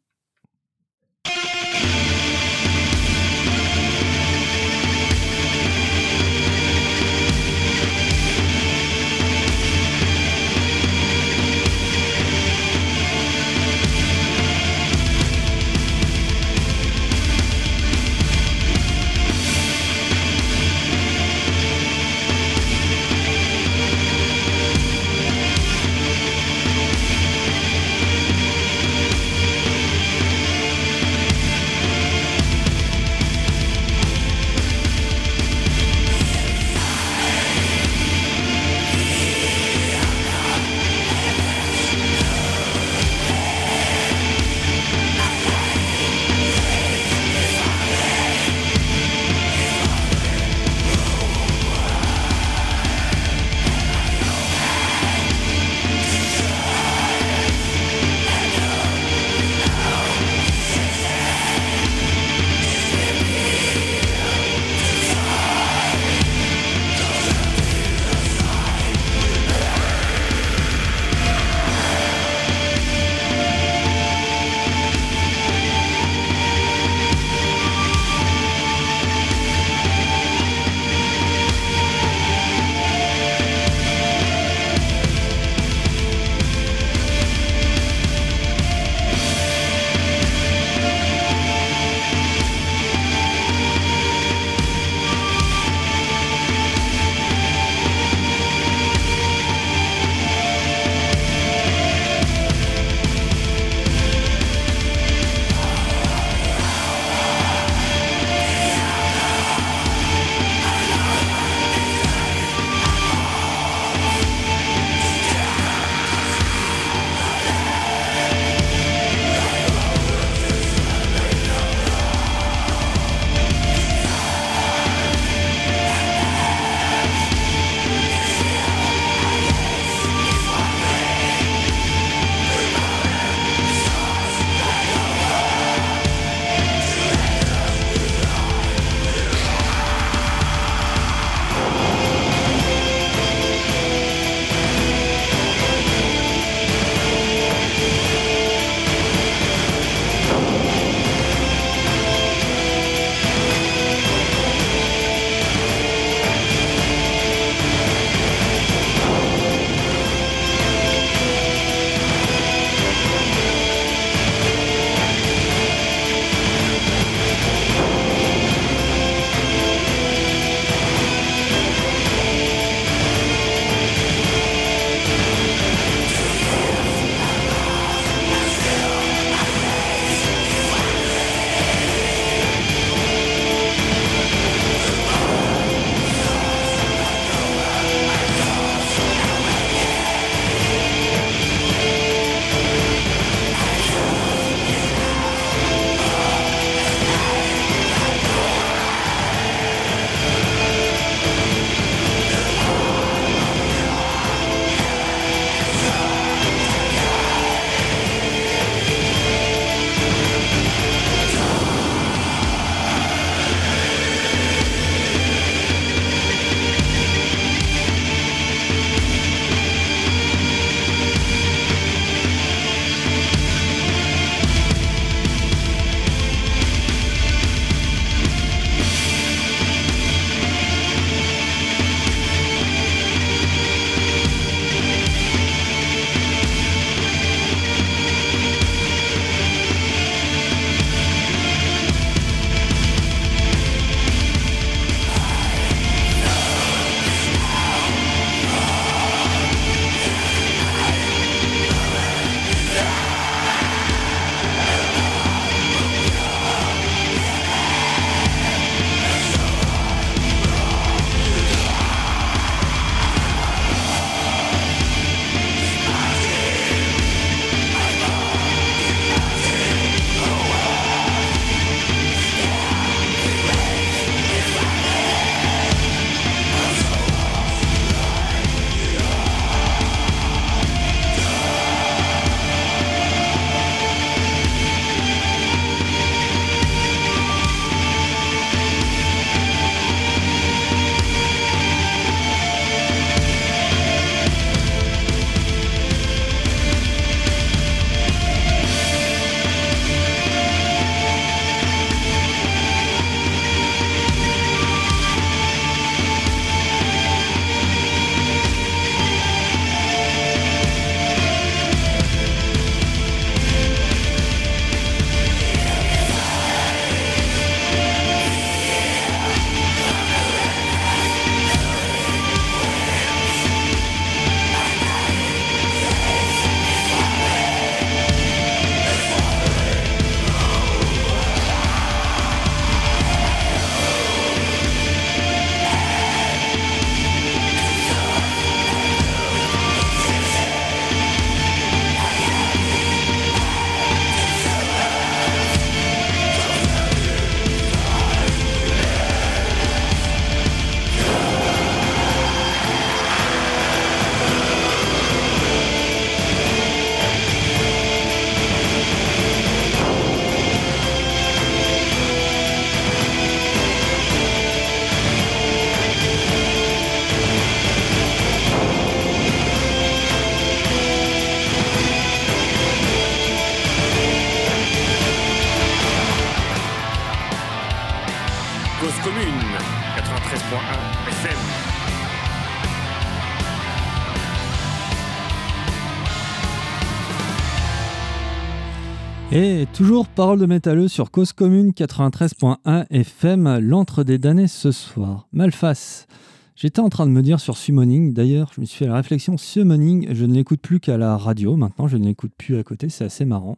Toujours parole de métalleux sur Cause Commune 93.1 FM, l'entre des damnés ce soir. Malface. J'étais en train de me dire sur Summoning, d'ailleurs, je me suis fait la réflexion, Summoning, je ne l'écoute plus qu'à la radio, maintenant je ne l'écoute plus à côté, c'est assez marrant.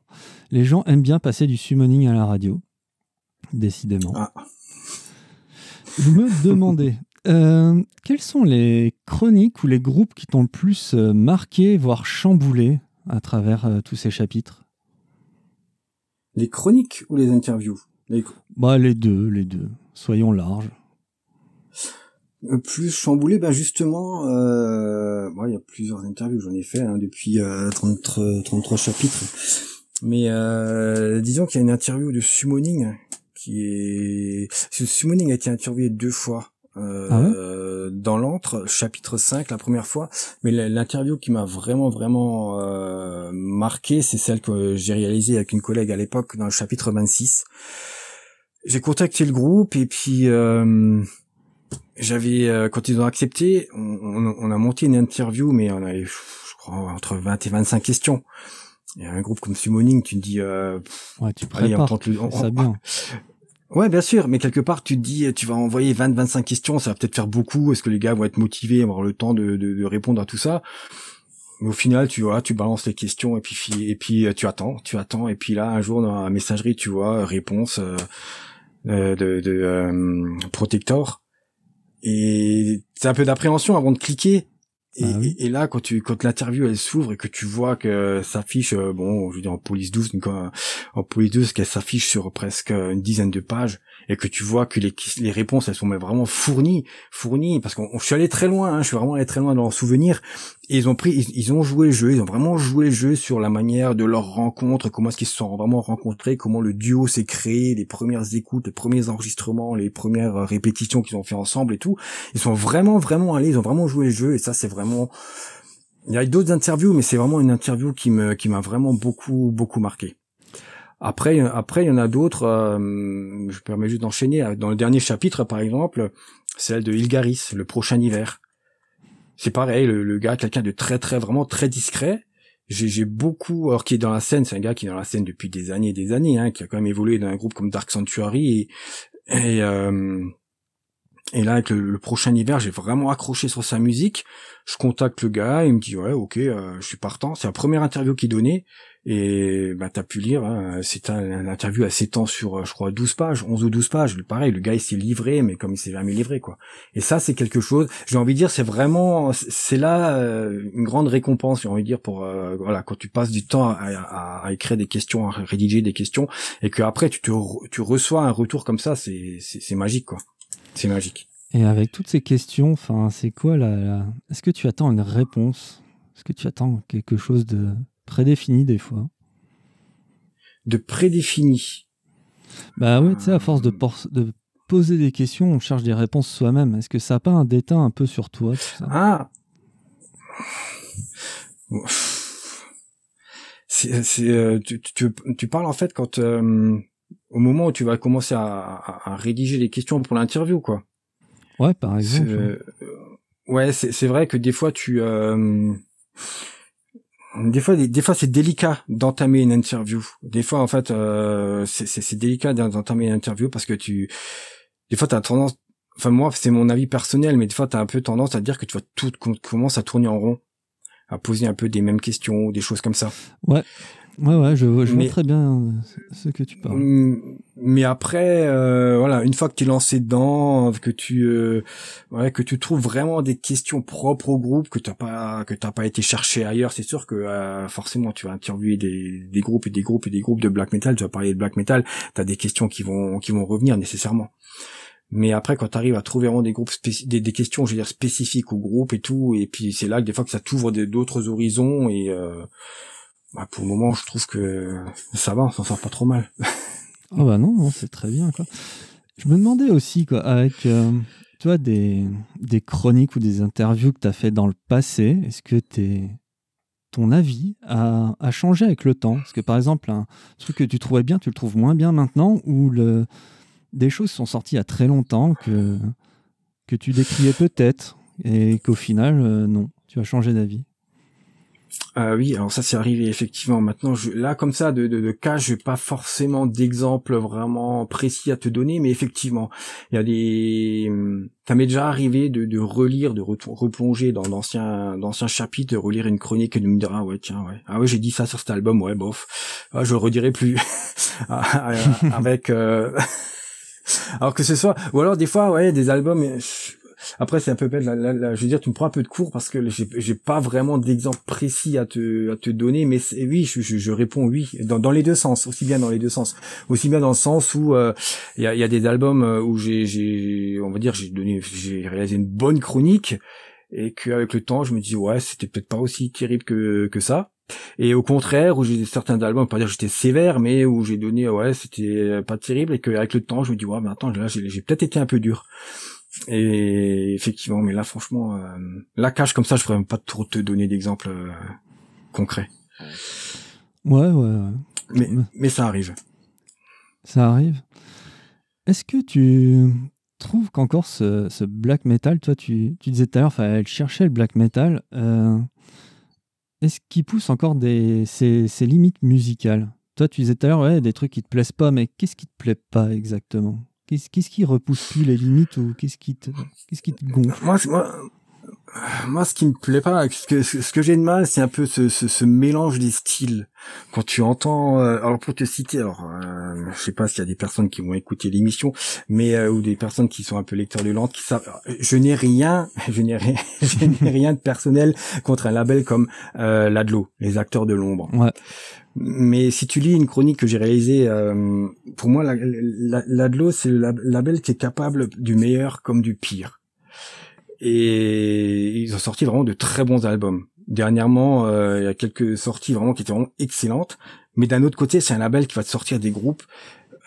Les gens aiment bien passer du Summoning à la radio, décidément. Ah. Je me demandais, euh, quelles sont les chroniques ou les groupes qui t'ont le plus euh, marqué, voire chamboulé à travers euh, tous ces chapitres? Les chroniques ou les interviews? Les... Bah les deux, les deux. Soyons larges. Euh, plus chamboulé, bah justement, euh, il y a plusieurs interviews, j'en ai fait hein, depuis euh, 33, chapitres. Mais euh, disons qu'il y a une interview de Summoning qui est... Summoning a été interviewé deux fois. Euh, ah dans l'antre, chapitre 5, la première fois. Mais l'interview qui m'a vraiment, vraiment euh, marqué, c'est celle que j'ai réalisée avec une collègue à l'époque dans le chapitre 26. J'ai contacté le groupe et puis euh, j'avais, euh, quand ils ont accepté, on, on, a monté une interview, mais on avait, je crois, entre 20 et 25 questions. Il y a un groupe comme Summoning, tu me dis, euh, ouais, tu prépares, allez, on, ça bien. Ouais, bien sûr, mais quelque part, tu te dis, tu vas envoyer 20-25 questions, ça va peut-être faire beaucoup. Est-ce que les gars vont être motivés, avoir le temps de, de, de répondre à tout ça? Mais au final, tu vois, tu balances les questions et puis et puis euh, tu attends, tu attends, et puis là, un jour dans la messagerie, tu vois, réponse euh, euh de, de euh, Protector, et c'est un peu d'appréhension avant de cliquer. Bah et, et, là, quand tu, quand l'interview elle s'ouvre et que tu vois que s'affiche, euh, bon, je veux dire en police 12, en police 12, qu'elle s'affiche sur presque une dizaine de pages, et que tu vois que les, les réponses elles sont vraiment fournies, fournies, parce qu'on je suis allé très loin, hein, je suis vraiment allé très loin dans leur souvenir, et ils ont pris, ils, ont joué le jeu, ils ont vraiment joué le jeu sur la manière de leur rencontre, comment est-ce qu'ils se sont vraiment rencontrés, comment le duo s'est créé, les premières écoutes, les premiers enregistrements, les premières répétitions qu'ils ont fait ensemble et tout. Ils sont vraiment, vraiment allés, ils ont vraiment joué le jeu, et ça c'est vraiment, il y a d'autres interviews, mais c'est vraiment une interview qui me, qui m'a vraiment beaucoup, beaucoup marqué. Après, après, il y en a d'autres. Euh, je permets juste d'enchaîner. Dans le dernier chapitre, par exemple, celle de Ilgaris, le prochain hiver. C'est pareil, le, gars, quelqu'un de très, très, vraiment très discret. J'ai beaucoup, alors qui est dans la scène, c'est un gars qui est dans la scène depuis des années et des années, hein, qui a quand même évolué dans un groupe comme Dark Sanctuary et, euh, et là, avec le, prochain hiver, j'ai vraiment accroché sur sa musique. Je contacte le gars, il me dit ouais, ok, euh, je suis partant. C'est la première interview qu'il donnait. Et bah t'as pu lire, hein, c'est un, interview à s'étend sur, euh, je crois, 12 pages, 11 ou 12 pages. Pareil, le gars il s'est livré, mais comme il s'est jamais livré, quoi. Et ça, c'est quelque chose. J'ai envie de dire, c'est vraiment, c'est là euh, une grande récompense, j'ai envie de dire, pour voilà, quand tu passes du temps à, à, écrire des questions, à rédiger des questions, et que après tu te, tu reçois un retour comme ça, c'est c'est magique, quoi. C'est magique. Et avec toutes ces questions, enfin, c'est quoi la, Est-ce que tu attends une réponse? Est-ce que tu attends quelque chose de prédéfini des fois? De prédéfini. Bah oui, tu sais, à force de, de, poser des questions, on cherche des réponses soi-même. Est-ce que ça n'a pas un déteint un peu sur toi Ah! C'est, euh, tu, tu, tu, parles en fait quand euh, au moment où tu vas commencer à, à rédiger les questions pour l'interview, quoi. Ouais, par exemple. ouais, c'est vrai que des fois tu euh, des fois des, fois c'est délicat d'entamer une interview. Des fois en fait euh, c'est délicat d'entamer une interview parce que tu des fois tu as tendance enfin moi c'est mon avis personnel mais des fois tu as un peu tendance à dire que tu vois tout commence à tourner en rond à poser un peu des mêmes questions ou des choses comme ça. Ouais. Ouais, ouais, je, vois, je vois très bien ce que tu parles. Mm, mais après, euh, voilà, une fois que tu es lancé dedans, que tu, euh, ouais, que tu trouves vraiment des questions propres au groupe, que t'as pas, que t'as pas été chercher ailleurs, c'est sûr que euh, forcément tu vas interviewer des, des groupes et des groupes et des groupes de black metal. Tu vas parler de black metal, t'as des questions qui vont, qui vont revenir nécessairement. Mais après, quand tu arrives à trouver vraiment des groupes des, des, questions, je veux dire spécifiques au groupe et tout, et puis c'est là que des fois que ça t'ouvre d'autres horizons et euh, bah, pour le moment, je trouve que ça va, on s'en sort pas trop mal. oh bah non, non c'est très bien. Je me demandais aussi, quoi, avec euh, toi, des, des chroniques ou des interviews que tu as fait dans le passé, est-ce que ton avis a, a, changé avec le temps? Parce que par exemple, un truc que tu trouvais bien, tu le trouves moins bien maintenant, ou des choses sont sorties il y a très longtemps que, que tu décriais peut-être, et qu'au final, euh, non, tu as changé d'avis? Euh, oui, alors ça c'est arrivé effectivement. Maintenant, là comme ça de, de, cas, je n'ai pas forcément d'exemple vraiment précis à te donner, mais effectivement, il y a des. Ça m'est déjà arrivé de, de relire, de replonger dans d'anciens d'anciens chapitres, de relire une chronique et de me dire ah ouais tiens ouais ah ouais j'ai dit ça sur cet album ouais bof, ah, je redirai plus avec. Euh... alors que ce soit ou alors des fois ouais des albums après, c'est un peu bête. je veux dire, tu me prends un peu de cours parce que j'ai pas vraiment d'exemple précis à te, à te donner. Mais oui, je, je, réponds oui dans, dans les deux sens, aussi bien dans les deux sens, aussi bien dans le sens où euh, il y, a, y, a, des albums euh, où j'ai, on va dire, j'ai donné, j'ai réalisé une bonne chronique et qu'avec le temps, je me dis ouais, c'était peut-être pas aussi terrible que que ça. Et au contraire, où j'ai certains albums, pas dire j'étais sévère, mais où j'ai donné ouais, c'était pas terrible et qu'avec le temps, je me dis ouais, mais attends, là j'ai peut-être été un peu dur. Et effectivement, mais là, franchement, euh, la cache comme ça, je pourrais même pas trop te donner d'exemples euh, concrets. Ouais, ouais, Mais, mais ça arrive. Ça arrive. Est-ce que tu trouves qu'encore ce, black metal, toi, tu, tu disais tout à l'heure, elle cherchait le black metal. Euh, est-ce qu'il pousse encore des, ses, ses, limites musicales? Toi, tu disais tout à l'heure, ouais, des trucs qui te plaisent pas, mais qu'est-ce qui te plaît pas exactement? Qu'est-ce qui repousse plus les limites ou qu'est-ce qui te, qu'est-ce gonfle? Moi, ce qui me plaît pas, ce que, ce que j'ai de mal, c'est un peu ce, ce, ce, mélange des styles. Quand tu entends, euh, alors pour te citer, alors euh, je sais pas s'il y a des personnes qui vont écouter l'émission, mais euh, ou des personnes qui sont un peu lecteurs de langue, qui savent. Je n'ai rien, je n'ai rien, je n'ai rien de personnel contre un label comme euh, l'Adlo, les acteurs de l'ombre. Ouais. Mais si tu lis une chronique que j'ai réalisée, euh, pour moi, l'Adlo, c'est le label qui est capable du meilleur comme du pire. Et ils ont sorti vraiment de très bons albums. Dernièrement, euh, il y a quelques sorties vraiment qui étaient vraiment excellentes. Mais d'un autre côté, c'est un label qui va te sortir des groupes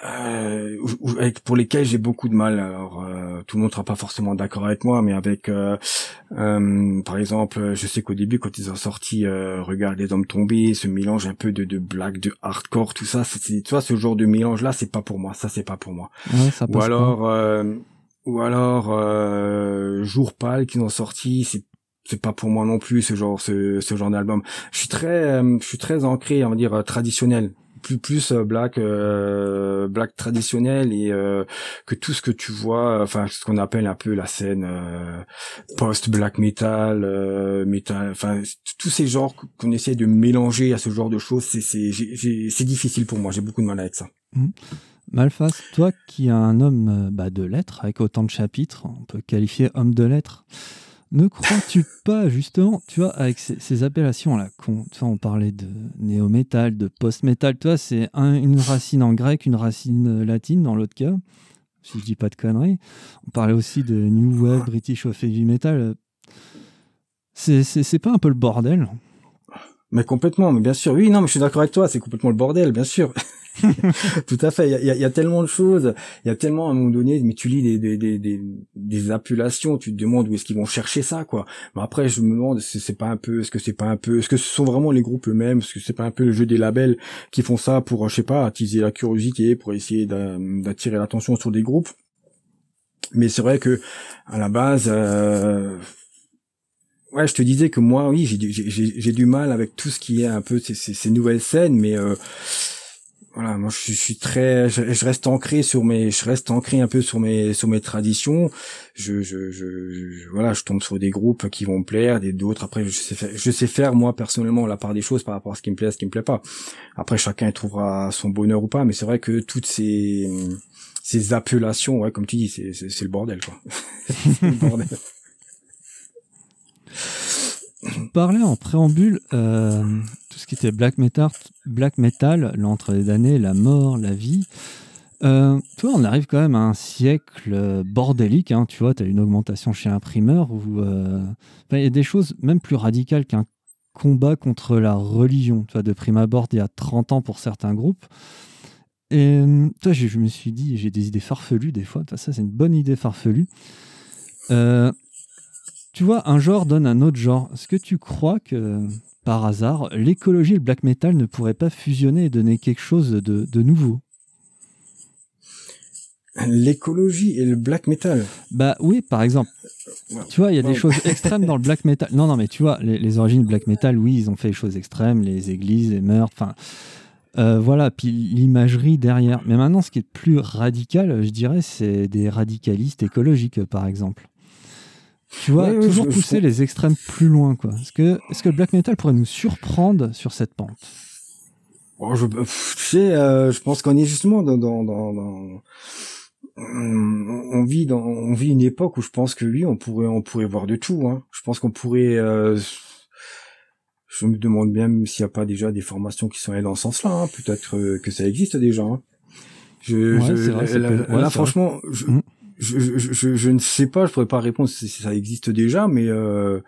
euh, pour lesquels j'ai beaucoup de mal. Alors, euh, tout le monde sera pas forcément d'accord avec moi, mais avec, euh, euh, par exemple, je sais qu'au début, quand ils ont sorti Regarde les hommes tombés, ce mélange un peu de, de black, de hardcore, tout ça, c'est, tu vois, ce genre de mélange-là, c'est pas pour moi. Ça, c'est pas pour moi. ça ou alors, ou alors Jour pâle qu'ils ont sorti, c'est c'est pas pour moi non plus ce genre ce, ce genre d'album. Je suis très je suis très ancré on va dire traditionnel plus plus euh, black euh, black traditionnel et euh, que tout ce que tu vois enfin ce qu'on appelle un peu la scène post black metal metal enfin tous ces genres qu'on essaie de mélanger à ce genre de choses c'est c'est c'est difficile pour moi j'ai beaucoup de mal avec ça mmh. Malfas, toi qui es un homme bah, de lettres avec autant de chapitres, on peut qualifier homme de lettres. Ne crois-tu pas, justement, tu vois, avec ces, appellations-là, on parlait de néo-métal, de post-métal, toi, c'est une racine en grec, une racine latine dans l'autre cas, si je dis pas de conneries. On parlait aussi de New Wave, British Heavy Metal. C'est pas un peu le bordel? Mais complètement, mais bien sûr. Oui, non, mais je suis d'accord avec toi, c'est complètement le bordel, bien sûr. Tout à fait. Il y a, y a, tellement de choses. Il y a tellement à un moment donné, mais tu lis des, des, des, des, des appelations, tu te demandes où est-ce qu'ils vont chercher ça, quoi. Mais après, je me demande, c'est pas un peu, est-ce que c'est pas un peu, est-ce que ce sont vraiment les groupes eux-mêmes, est-ce que c'est pas un peu le jeu des labels qui font ça pour, je sais pas, attiser la curiosité, pour essayer d'attirer l'attention sur des groupes. Mais c'est vrai que à la base. Euh, ouais, je te disais que moi, oui, j'ai du mal avec tout ce qui est un peu ces, nouvelles scènes, mais euh, voilà, moi je, suis très, je, reste ancré sur mes, je reste ancré un peu sur mes, sur mes traditions. Je, je, je, voilà, je tombe sur des groupes qui vont me plaire, des d'autres. Après, je sais faire, je sais faire moi personnellement la part des choses par rapport à ce qui me plaît, à ce qui me plaît pas. Après, chacun trouvera son bonheur ou pas, mais c'est vrai que toutes ces, ces appellations, ouais, comme tu dis, c'est, c'est, le bordel quoi. le bordel. Parlais en préambule euh, tout ce qui était black metal, black metal, l'entre les années, la mort, la vie. Euh, toi, on arrive quand même à un siècle bordélique. Hein, tu vois, tu as une augmentation chez l'imprimeur où euh, il y a des choses même plus radicales qu'un combat contre la religion. Tu vois, de prime abord, il y a 30 ans pour certains groupes. Et toi, je, me suis dit, j'ai des idées farfelues des fois. ça, c'est une bonne idée farfelue. Euh, tu vois, un genre donne un autre genre. Est-ce que tu crois que, par hasard, l'écologie et le black metal ne pourraient pas fusionner et donner quelque chose de, nouveau? L'écologie et le black metal. Bah oui, par exemple. Tu vois, il y a des choses extrêmes dans le black metal. Non, non, mais tu vois, les, origines black metal, oui, ils ont fait des choses extrêmes, les églises, les meurtres, enfin. Euh, voilà, puis l'imagerie derrière. Mais maintenant, ce qui est plus radical, je dirais, c'est des radicalistes écologiques, par exemple. Tu vois, toujours pousser les extrêmes plus loin, quoi. Est-ce que, est-ce que le black metal pourrait nous surprendre sur cette pente? Oh, je, sais, euh, je pense qu'on est justement dans, dans, dans, on vit dans, on vit une époque où je pense que oui, on pourrait, on pourrait voir de tout. Hein. Je pense qu'on pourrait. Euh, je me demande bien s'il n'y a pas déjà des formations qui sont allées dans ce sens-là. Hein. Peut-être euh, que ça existe déjà. Hein. Je, là, franchement, mm. Je, je, je, je, ne sais pas. Je pourrais pas répondre si ça existe déjà, mais euh,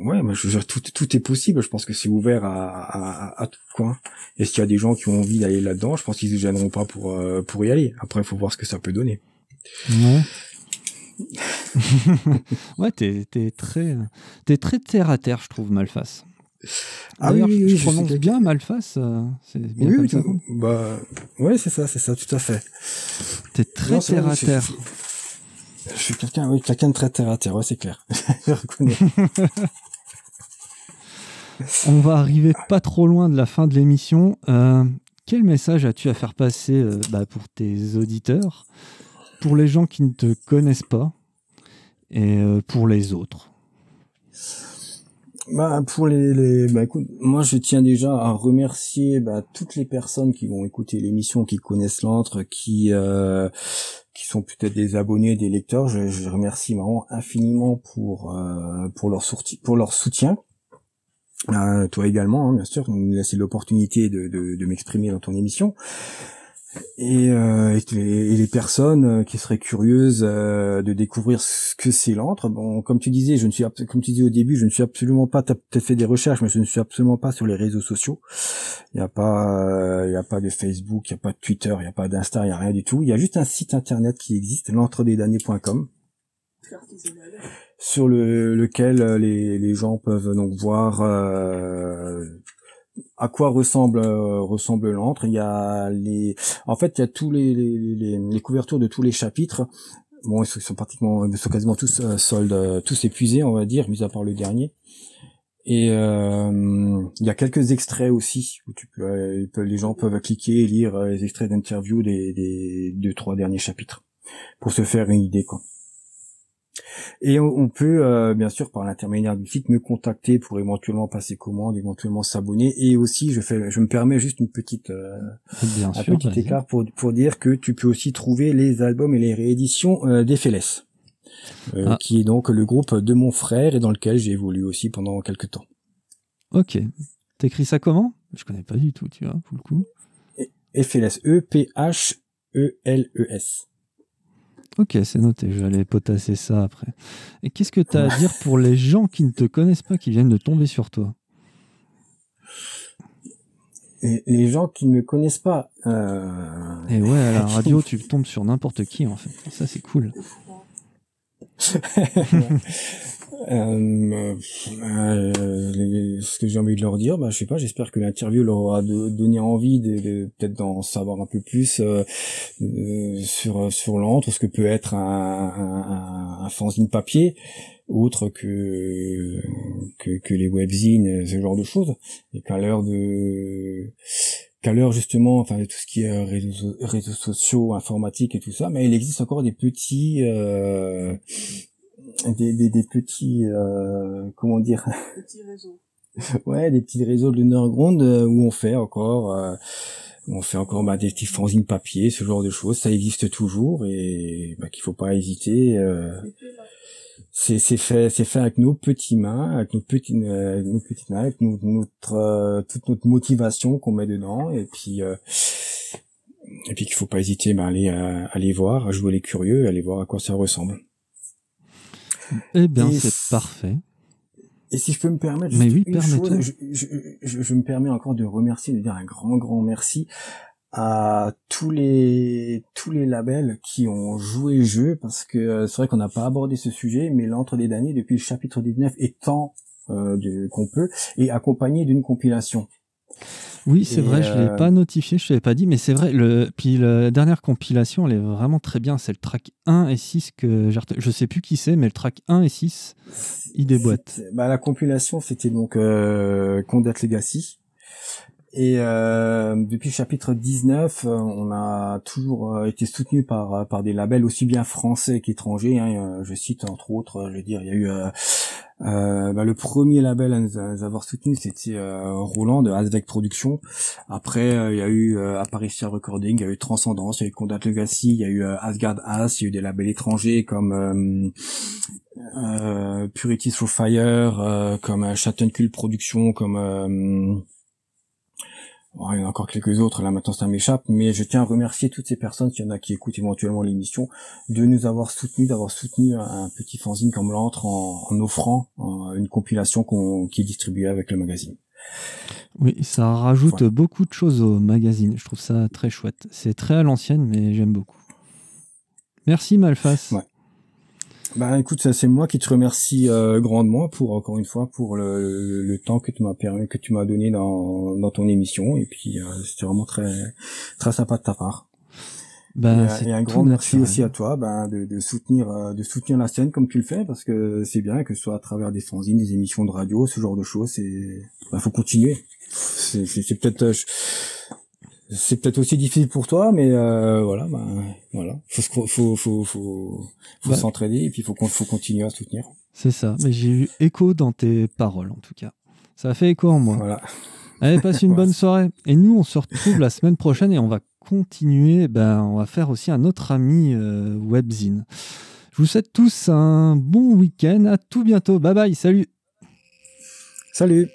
ouais, mais je veux dire, tout, tout est possible. Je pense que c'est ouvert à, à, à, tout quoi. Est-ce qu'il y a des gens qui ont envie d'aller là-dedans? Je pense qu'ils ne gêneront pas pour euh, pour y aller. Après, il faut voir ce que ça peut donner. Ouais. ouais, t'es es très t'es très terre à terre, je trouve, Malface. Ah oui, oui, je, prononce bien Malface. Euh, c'est bien oui, ça. bah ouais, c'est ça, c'est ça, tout à fait. T'es très terre à terre. Je suis quelqu'un, oui, quelqu'un de très terre à terre, ouais, c'est clair. je reconnais. On va arriver pas trop loin de la fin de l'émission. Euh, quel message as-tu à faire passer euh, bah, pour tes auditeurs, pour les gens qui ne te connaissent pas et euh, pour les autres? Bah pour les, les bah écoute, moi je tiens déjà à remercier bah, toutes les personnes qui vont écouter l'émission, qui connaissent l'antre, qui qui sont peut-être des abonnés, des lecteurs. Je, je remercie vraiment infiniment pour pour leur sortie, pour leur soutien. Euh, toi également, hein, bien sûr, nous laisser l'opportunité de, de, de m'exprimer dans ton émission. Et, euh, et, les, personnes euh, qui seraient curieuses euh, de découvrir ce que c'est l'antre. Bon, comme tu disais, je ne suis comme tu disais au début, je ne suis absolument pas. T'as peut-être fait des recherches, mais je ne suis absolument pas sur les réseaux sociaux. Il n'y a pas, il y a pas de Facebook, il n'y a pas de Twitter, il n'y a pas d'Insta, il n'y a rien du tout. Il y a juste un site internet qui existe, l'entredesdamnés.com sur le, lequel euh, les, les gens peuvent donc voir euh, à quoi ressemble euh, ressemble l'antre. Il y a les, en fait, il y a tous les, les, les, couvertures de tous les chapitres. Bon, ils sont pratiquement, ils sont quasiment tous soldes, tous épuisés, on va dire, mis à part le dernier. Et il y a quelques extraits aussi où tu peux, les gens peuvent cliquer et lire les extraits d'interview des, des deux trois derniers chapitres pour se faire une idée quoi. Et on, peut, euh, bien sûr, par l'intermédiaire du site, me contacter pour éventuellement passer commande, éventuellement s'abonner. Et aussi, je fais, je me permets juste une petite, euh, un petit écart pour, pour dire que tu peux aussi trouver les albums et les rééditions euh, des euh, ah. qui est donc le groupe de mon frère et dans lequel j'ai évolué aussi pendant quelques temps. Ok. T'écris ça comment? Je connais pas du tout, tu vois, pour le coup. FLS, E-P-H-E-L-E-S. Ok, c'est noté, je vais aller potasser ça après. Et qu'est-ce que tu as à dire pour les gens qui ne te connaissent pas, qui viennent de tomber sur toi? Et les gens qui ne me connaissent pas. Euh... Et ouais, à la radio, tu tombes sur n'importe qui en fait. Ça, c'est cool. Euh, euh, ce que j'ai envie de leur dire, bah, je sais pas, j'espère que l'interview leur aura donné envie de, peut-être d'en savoir un peu plus euh, sur sur l'antre, ce que peut être un, un, un fanzine papier, autre que, que, que les webzines, ce genre de choses, et qu'à l'heure de qu'à l'heure justement, enfin de tout ce qui est réseaux, réseaux sociaux, informatique et tout ça, mais il existe encore des petits euh, des, des, des petits euh, comment dire petits réseaux. Ouais des petits réseaux de underground euh, où on fait encore euh, on fait encore bah, des petits fanzines papier ce genre de choses. Ça existe toujours et bah, qu'il faut pas hésiter euh, c'est c'est fait c'est fait avec nos petits mains avec nos petites euh, nos petites mains avec notre toute notre motivation qu'on met dedans. Et puis et puis qu'il faut pas hésiter bah, à aller à aller voir à jouer les curieux à aller voir à quoi ça ressemble eh bien, c'est parfait. Et si je peux me permettre, juste une chose, je, je, je, je, me permets encore de remercier, de dire un grand, grand merci à tous les tous les labels qui ont joué le jeu, parce que euh, c'est vrai qu'on n'a pas abordé ce sujet, mais l'entre des damnés depuis le chapitre 19 est tant euh, qu'on peut, et accompagné d'une compilation. Oui, c'est vrai, je ne l'ai pas notifié, je ne l'avais pas dit, mais c'est vrai. Le... Puis la dernière compilation, elle est vraiment très bien. C'est le track 1 et 6 que j'ai Je sais plus qui c'est, mais le track 1 et 6, il déboîte. Bah, la compilation, c'était donc euh, Condat Legacy. Et euh, depuis le chapitre 19, euh, on a toujours euh, été soutenu par par des labels aussi bien français qu'étrangers. Hein. Je cite entre autres, je veux dire, il y a eu bah, le premier label à nous, avoir soutenu, c'était Roland de Azvec Productions. Après, il y a eu Apparition Recording, il y a eu Transcendance, il y a eu Condat Legacy, il y a eu Asgard As, il y a eu des labels étrangers comme Purity Through Fire, comme Chattenkul Productions, comme il y en a encore quelques autres, là maintenant ça m'échappe, mais je tiens à remercier toutes ces personnes, s'il y en a qui écoutent éventuellement l'émission, de nous avoir soutenus, d'avoir soutenu un petit fanzine comme l'entre en, offrant une compilation qui est distribuée avec le magazine. Oui, ça rajoute beaucoup de choses au magazine, je trouve ça très chouette. C'est très à l'ancienne, mais j'aime beaucoup. Merci Malfas. Bah écoute, c'est moi qui te remercie euh, grandement pour encore une fois pour le, le, temps que tu m'as permis, que tu m'as donné dans, dans ton émission et puis euh, c'était vraiment très très sympa de ta part. Ben, et, un grand merci aussi à toi ben, de, de soutenir euh, de soutenir la scène comme tu le fais parce que c'est bien que ce soit à travers des fanzines, des émissions de radio, ce genre de choses. C'est ben, faut continuer. C'est peut-être c'est peut-être aussi difficile pour toi, mais euh, voilà, ben, voilà, faut faut faut faut, faut bah. s'entraider et puis faut faut continuer à soutenir. C'est ça. Mais j'ai eu écho dans tes paroles en tout cas. Ça a fait écho en moi. Voilà. Allez, passe une bonne soirée. Et nous, on se retrouve la semaine prochaine et on va continuer. Ben, on va faire aussi un autre ami euh, webzine. Je vous souhaite tous un bon week-end. À tout bientôt. Bye bye. Salut. Salut.